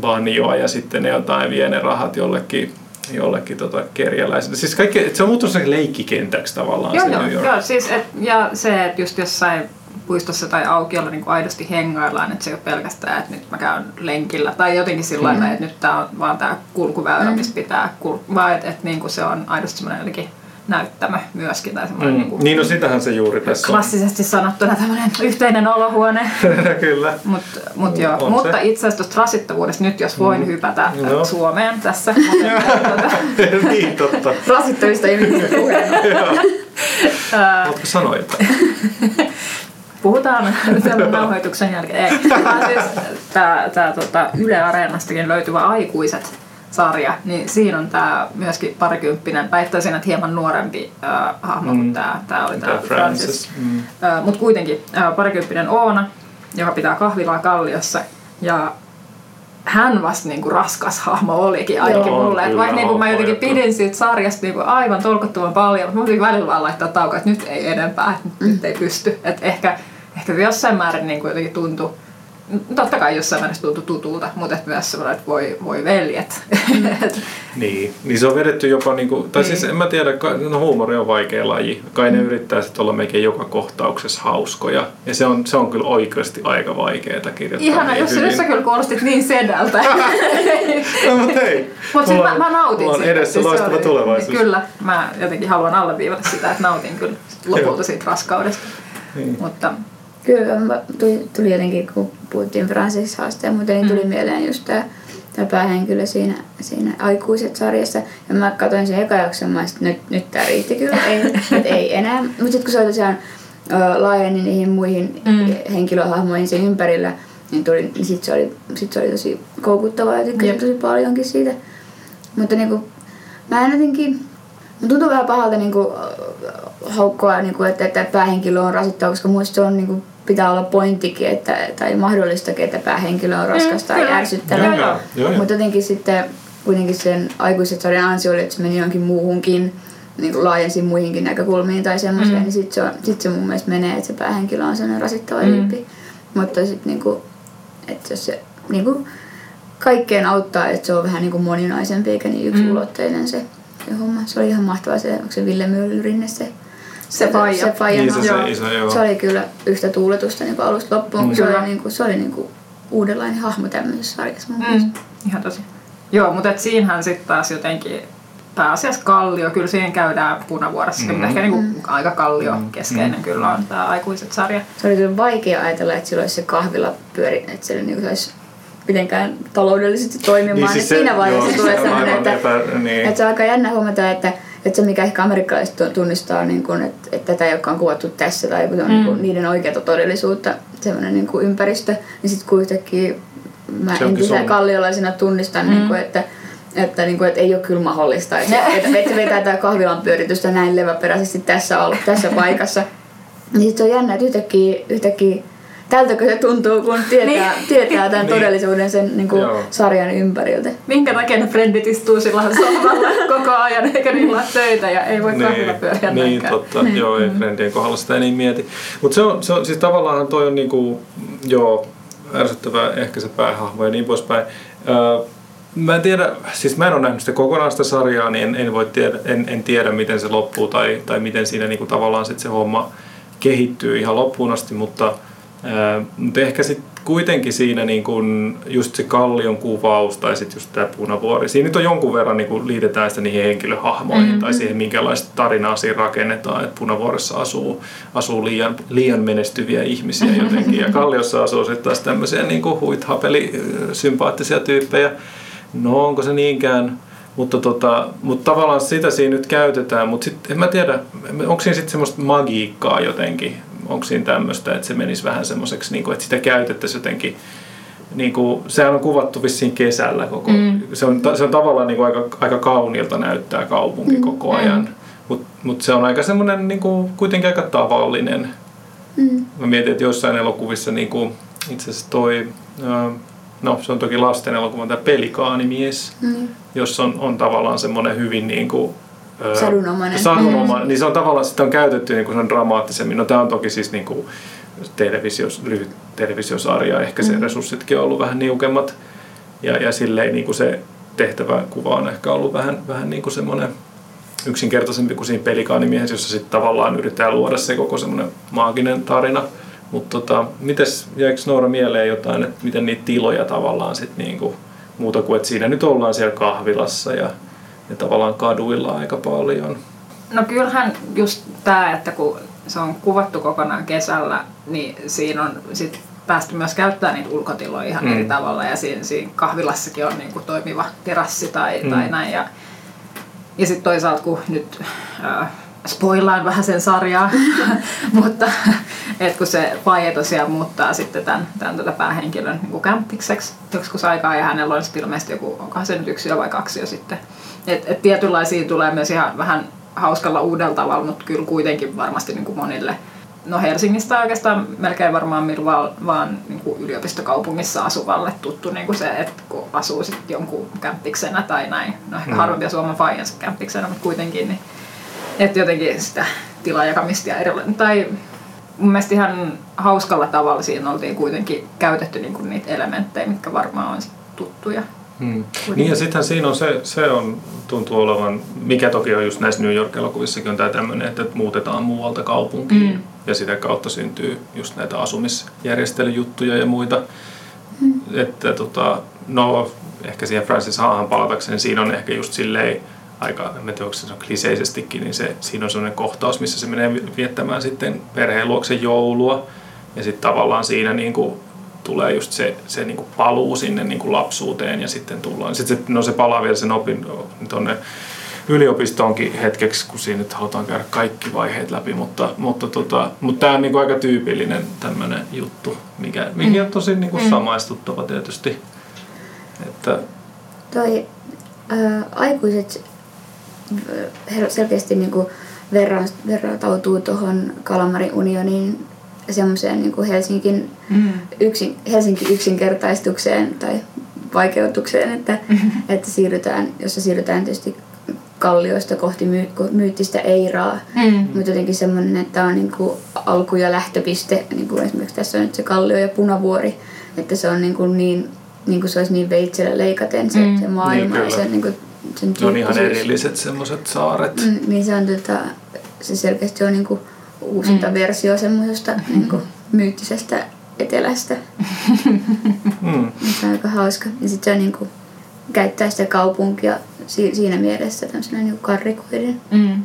banjoa ja sitten ne jotain vie ne rahat jollekin jollekin tota kerjäläiselle. Siis kaikki, se on muuttunut se leikkikentäksi tavallaan joo, se joo, New York. Joo, siis et, ja se, että just jossain puistossa tai aukiolla niin aidosti hengaillaan, että se ei ole pelkästään, että nyt mä käyn lenkillä tai jotenkin sillä mm. että nyt tämä on vaan tämä kulkuväylä, mm. missä pitää kulkua, vaan että, että niin kuin se on aidosti semmoinen jotenkin näyttämö myöskin. Tai mm. niin, kuin, niin no sitähän se juuri tässä Klassisesti sanottuna tämmöinen yhteinen olohuone. Kyllä. Mut, mut joo. On Mutta se. itse asiassa tuosta rasittavuudesta nyt, jos voin mm. hypätä no. Suomeen tässä. tuota, niin, totta. Rasittavista puheena. Haluatko sanoa jotain? Puhutaan tämän nauhoituksen jälkeen. Ei. siis, tää, tää, tota, Yle Areenastakin löytyvä Aikuiset sarja, niin siinä on tämä myöskin parikymppinen, väittäisin, että hieman nuorempi äh, hahmo mm. kuin tämä, tämä oli tämä Francis. Francis. Mm. Äh, Mutta kuitenkin äh, parikymppinen Oona, joka pitää kahvilaa Kalliossa ja hän vasta niinku raskas hahmo olikin ainakin Joo, mulle. Että vaikka niinku mä jotenkin pidin siitä sarjasta niinku aivan tolkuttoman paljon, mutta mulla välillä vaan laittaa taukoa, että nyt ei enempää, että mm. nyt ei pysty. Että ehkä, ehkä jossain määrin niinku jotenkin tuntui totta kai jossain määrin tuntui tutulta, mutta et myös semmoinen, että voi, voi veljet. niin, niin se on vedetty jopa, niinku, tai siis niin. siis en mä tiedä, no huumori on vaikea laji. Kai ne mm. yrittää sitten olla melkein joka kohtauksessa hauskoja. Ja se on, se on kyllä oikeasti aika vaikeaa kirjoittaa. Ihana, jos nyt sä kyllä kuulostit niin sedältä. no mutta hei. Mutta siis mä, mä nautin siitä. on edessä siis loistava oli, tulevaisuus. Kyllä, mä jotenkin haluan alleviivata sitä, että nautin kyllä lopulta siitä raskaudesta. Niin. Mutta Kyllä, tuli, tuli jotenkin, kun puhuttiin Francis haasteen, mutta niin tuli mm. mieleen just tämä tämä päähenkilö siinä, siinä aikuiset sarjassa. Ja mä katsoin sen eka jakson, mä että nyt, nyt tää riitti kyllä, ei, nyt ei enää. Mutta sitten kun se oli tosiaan laajeni niihin muihin mm. henkilöhahmoihin sen ympärillä, niin, tuli, niin sitten se, oli, sit se oli tosi koukuttavaa ja tykkäsin tosi paljonkin siitä. Mutta niinku, mä en jotenkin, tuntuu vähän pahalta niinku, haukkoa, niinku, että, että päähenkilö on rasittava, koska muista se on niinku, pitää olla pointtikin, että, tai mahdollistakin, että päähenkilö on raskas mm, tai ärsyttävä. Mutta jotenkin sitten kuitenkin sen aikuiset sarjan ansio oli, että se meni jonkin muuhunkin, niin kuin laajensi muihinkin näkökulmiin tai semmoiseen, mm. niin sitten se, sit se mun mielestä menee, että se päähenkilö on sellainen rasittava mm. tyyppi. Mutta sitten niinku, että jos se niinku, kaikkeen auttaa, että se on vähän niinku moninaisempi eikä niin yksulotteinen se, se homma. Se oli ihan mahtavaa se, onko se Ville Myllyrinne se se faija. Se, faija niin se, se, iso, joo. se oli kyllä yhtä tuuletusta niin alusta loppuun. Mm. Se oli, niin kuin, se oli niin kuin uudenlainen hahmo tämmöisessä sarjassa mun mm. Ihan tosi. Joo, mutta et siinähän sitten taas jotenkin pääasiassa kallio, kyllä siihen käydään punavuoressa, mm-hmm. mutta ehkä niinku aika kallio keskeinen mm-hmm. kyllä on tämä aikuiset sarja. Se oli kyllä vaikea ajatella, että sillä olisi se kahvila pyöri, että se niin saisi mitenkään taloudellisesti toimimaan. Niin, siis se, siinä vaiheessa joo, tulee sellainen, että, epä, niin. että se on aika jännä huomata, että, että se mikä ehkä amerikkalaiset tunnistaa, niin kuin, että, että tätä ei olekaan kuvattu tässä tai kun on mm. niin kuin, niiden oikeata todellisuutta, semmoinen niin kuin ympäristö, niin sitten kuitenkin mä entisenä kalliolaisena tunnistan, mm. niin kuin, että että, niin kuin, että ei ole kyllä mahdollista, että, että, että vetää tämä kahvilan pyöritystä näin leväperäisesti tässä, tässä paikassa. Niin sitten on jännä, että yhtäkkiä, yhtäkkiä tältäkö se tuntuu, kun tietää, niin. tietää tämän niin. todellisuuden sen niin kuin, sarjan ympäriltä. Minkä takia ne frendit istuu sillä sohvalla koko ajan, eikä niillä ole töitä ja ei voi niin. kahvilla pyöriä Niin, näinkään. totta. Niin. Joo, ei mm. frendien kohdalla sitä ei niin mieti. Mutta se on, se on, siis tavallaan toi on niinku, joo, ärsyttävää ehkä se päähahmo ja niin poispäin. Öö, Mä en tiedä, siis mä en ole nähnyt sitä kokonaista sarjaa, niin en, en, voi tiedä, en, en tiedä miten se loppuu tai, tai miten siinä niinku tavallaan sit se homma kehittyy ihan loppuun asti, mutta, mutta ehkä sitten kuitenkin siinä niin kun just se kallion kuvaus tai sitten just tämä punavuori, siinä nyt on jonkun verran niin kun liitetään sitä niihin henkilöhahmoihin mm-hmm. tai siihen minkälaista tarinaa siinä rakennetaan, että punavuoressa asuu, asuu liian, liian menestyviä ihmisiä jotenkin. Ja kalliossa asuu sitten taas tämmöisiä niin huithapeli sympaattisia tyyppejä. No onko se niinkään, mutta, tota, mutta tavallaan sitä siinä nyt käytetään, mutta sitten en mä tiedä, onko siinä sitten semmoista magiikkaa jotenkin, onko siinä tämmöistä, että se menisi vähän semmoiseksi, niin kuin, että sitä käytettäisiin jotenkin, niin kuin, sehän on kuvattu vissiin kesällä koko, mm. se, on, se on tavallaan niin kuin aika, aika kauniilta näyttää kaupunki mm. koko ajan, mm. mutta mut se on aika semmoinen niin kuin, kuitenkin aika tavallinen. Mm. Mä mietin, että joissain elokuvissa niin kuin, itse asiassa toi, no se on toki lasten elokuva, tämä Pelikaanimies, mm. jossa on, on tavallaan semmoinen hyvin niin kuin, sadunomainen. sadunomainen. Mm. Niin se on tavallaan, sitä on käytetty niin kuin se on dramaattisemmin. No tämä on toki siis niin kuin televisios, lyhyt televisiosarja, ehkä se mm. resurssitkin on ollut vähän niukemmat. Ja, ja silleen niin kuin se tehtävä kuva on ehkä ollut vähän, vähän niin kuin semmoinen yksinkertaisempi kuin siinä pelikaanimiehessä, jossa sitten tavallaan yritetään luoda se koko semmoinen maaginen tarina – mutta tota, mites, jäikö Noora mieleen jotain, että miten niitä tiloja tavallaan sitten niinku, muuta kuin, että siinä nyt ollaan siellä kahvilassa ja, ja tavallaan kaduilla aika paljon? No kyllähän just tämä, että kun se on kuvattu kokonaan kesällä, niin siinä on sit päästy myös käyttämään niitä ulkotiloja ihan mm. eri tavalla ja siinä, siinä kahvilassakin on niinku toimiva terassi tai, mm. tai näin. Ja, ja sitten toisaalta kun nyt äh, spoilaan vähän sen sarjaa, mutta et kun se Faye tosiaan muuttaa sitten tämän, tämän tätä päähenkilön niin kämppikseksi joskus aikaa ja hänellä on sitten ilmeisesti joku, onkohan se nyt yksi vai kaksi jo sitten. Et, et tietynlaisia tulee myös ihan vähän hauskalla uudella tavalla, mutta kyllä kuitenkin varmasti niin kuin monille No Helsingistä oikeastaan melkein varmaan vaan, vaan niin kuin yliopistokaupungissa asuvalle tuttu niin kuin se, että kun asuu sitten jonkun kämppiksenä tai näin. No ehkä mm. harvempia Suomen faijansa kämppiksenä, mutta kuitenkin, niin että jotenkin sitä tilajakamista ja erilainen. Tai mun mielestä ihan hauskalla tavalla siinä oltiin kuitenkin käytetty niinku niitä elementtejä, mitkä varmaan on tuttuja. Hmm. Niin ja sittenhän siinä on se, se on, tuntuu olevan, mikä toki on just näissä New York-elokuvissakin on tämä tämmöinen, että muutetaan muualta kaupunkiin mm. ja sitä kautta syntyy just näitä asumisjärjestelyjuttuja ja muita. Mm. Että tota, no ehkä siihen Francis Haahan palatakseni, siinä on ehkä just silleen aika, en tiedä onko se on kliseisestikin, niin se, siinä on sellainen kohtaus, missä se menee viettämään sitten perheen luokse joulua. Ja sitten tavallaan siinä niin kuin tulee just se, se niin kuin paluu sinne niin kuin lapsuuteen ja sitten tullaan. Sitten se, no se palaa vielä sen opin tuonne yliopistoonkin hetkeksi, kun siinä nyt halutaan käydä kaikki vaiheet läpi, mutta, mutta, tota, mutta tämä on niin kuin aika tyypillinen tämmöinen juttu, mikä, mikä on tosi niin kuin mm. samaistuttava tietysti. Että, Toi ää, aikuiset selkeästi niin kuin verratautuu tuohon Kalamarin unioniin semmoiseen niin kuin Helsingin, mm. yksin, Helsingin yksinkertaistukseen tai vaikeutukseen, että, mm-hmm. että siirrytään, jossa siirrytään tietysti kallioista kohti my, myyttistä eiraa, mm. mutta jotenkin semmoinen, että on niin kuin alku- ja lähtöpiste, niin kuin esimerkiksi tässä on nyt se kallio ja punavuori, että se on niin, kuin niin, niin kuin se olisi niin veitsellä leikaten se, mm. se maailma niin, ja se niin kuin sen Ne on ihan erilliset semmoiset saaret. Mm, niin se on tota, se selkeästi on niinku uusinta mm. versio semmoisesta niinku myyttisestä etelästä. mm. Se on aika hauska. Ja sitten se on niinku, käyttää sitä kaupunkia si- siinä mielessä tämmöisenä niin karrikoiden. Mm.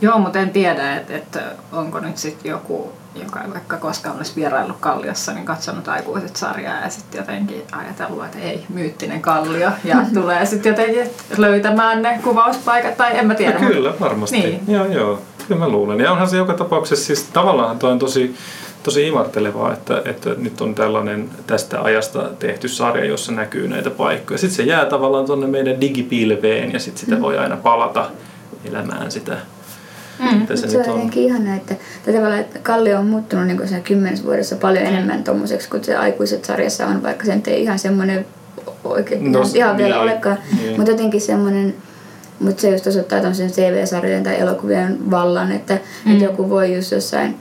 Joo, mutta en tiedä, että, että onko nyt sitten joku, joka ei vaikka koskaan olisi vieraillut Kalliossa, niin katsonut aikuiset sarjaa ja sitten jotenkin ajatellut, että ei, myyttinen Kallio. Ja tulee sitten jotenkin löytämään ne kuvauspaikat, tai en mä tiedä. No, kyllä, varmasti. Niin. Joo, joo. Kyllä mä luulen. Ja onhan se joka tapauksessa, siis tavallaan toi on tosi, tosi imartelevaa, että, että nyt on tällainen tästä ajasta tehty sarja, jossa näkyy näitä paikkoja. Sitten se jää tavallaan tuonne meidän digipilveen ja sitten sitä voi aina palata elämään sitä. Mm. Se Se on jotenkin ihana, että, että tavallaan, että Kallio on muuttunut niin siinä kymmenessä vuodessa paljon enemmän tommoseksi kuin se aikuiset sarjassa on, vaikka se nyt ei ihan semmoinen oikein No, ihan vielä niin, olekaan. niin. Mutta jotenkin semmoinen, mutta se just osoittaa tämmöisen TV-sarjojen tai elokuvien vallan, että, mm. että joku voi just jossain,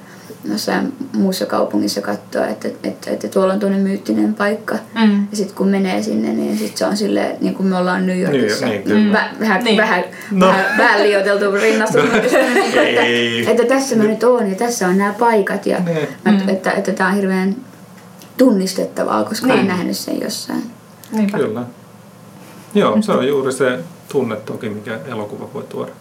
jossain muussa kaupungissa katsoa, että, että, että tuolla on tuonne myyttinen paikka. Mm. Ja sitten kun menee sinne, niin sit se on silleen, niin kuin me ollaan New Yorkissa. Niin, niin. Vä, vähän, Niin. vähän, No. vähän, vähän liioiteltu rinnastus, semmoinen, niin Ei. että, että tässä mä nyt oon ja tässä on nämä paikat. Ja Niin. että, että, että tämä on hirveän tunnistettavaa, koska Niin. olen nähnyt sen jossain. Niinpä. Kyllä. Joo, se on juuri se tunne toki, mikä elokuva voi tuoda.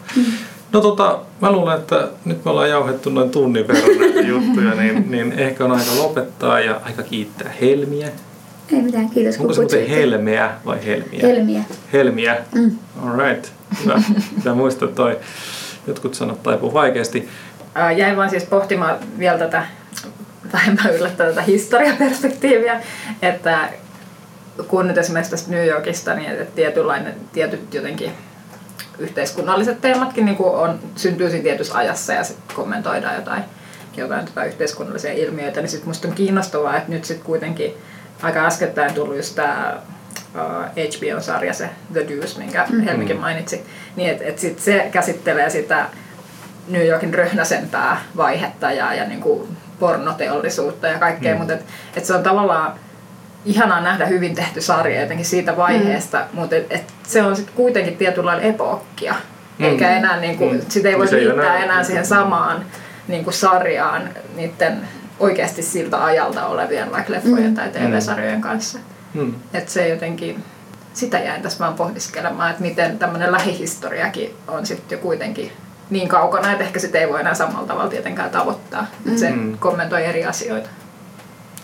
No tota, mä luulen, että nyt me ollaan jauhettu noin tunnin verran näitä juttuja, niin, niin ehkä on aika lopettaa ja aika kiittää Helmiä. Ei mitään, kiitos Onko se muuten. Helmeä vai Helmiä? Helmiä. Helmiä. Mm. All right. Hyvä. Pitää muistaa toi. Jotkut sanat taipuu vaikeasti. Ää, Jäin vaan siis pohtimaan vielä tätä vähemmän yllättävää tätä historiaperspektiiviä, että kun nyt esimerkiksi tästä New Yorkista, niin että tietynlainen, tietyt jotenkin yhteiskunnalliset teematkin niin on, syntyy siinä tietyssä ajassa ja sitten kommentoidaan jotain, jotain tota yhteiskunnallisia ilmiöitä, niin sitten musta on kiinnostavaa, että nyt sitten kuitenkin aika äskettäin tullut just tämä HBO-sarja, se The Deuce, minkä Helmikin mainitsi, niin että et sit se käsittelee sitä New Yorkin röhnäsempää vaihetta ja, ja niin kuin pornoteollisuutta ja kaikkea, mm. mutta et, et se on tavallaan ihanaa nähdä hyvin tehty sarja jotenkin siitä vaiheesta, mm. mutta et, et se on sitten kuitenkin tietynlailla epookkia, mm. eikä enää niin kuin, Mm. sitä ei voi se ei liittää enää- enää siihen samaan niin kuin sarjaan niiden oikeasti siltä ajalta olevien vaikka leffojen Mm. tai TV-sarjojen kanssa. Hmm. Että se jotenkin, sitä jäin tässä vaan pohdiskelemaan, että miten tämmöinen lähihistoriakin on sitten jo kuitenkin niin kaukana, että ehkä sitä ei voi enää samalla tavalla tietenkään tavoittaa. Että se Mm. kommentoi eri asioita.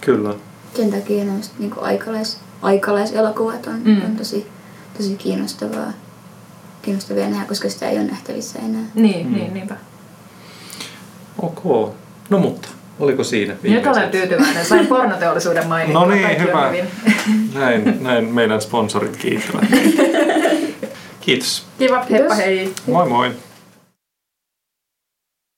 Kyllä. Sen takia noista niin aikalais, aikalaiselokuvat on, Mm. on tosi, tosi kiinnostavaa, kiinnostavia nähdä, koska sitä ei ole nähtävissä enää. Niin, Mm. niin niinpä. Ok. No mutta, oliko siinä Nyt viimeiset? olen tyytyväinen. Sain pornoteollisuuden mainittua. No niin, hyvä. hyvin. Näin, näin meidän sponsorit kiittävät. Kiitos. Kiva, heippa hei. Moi moi.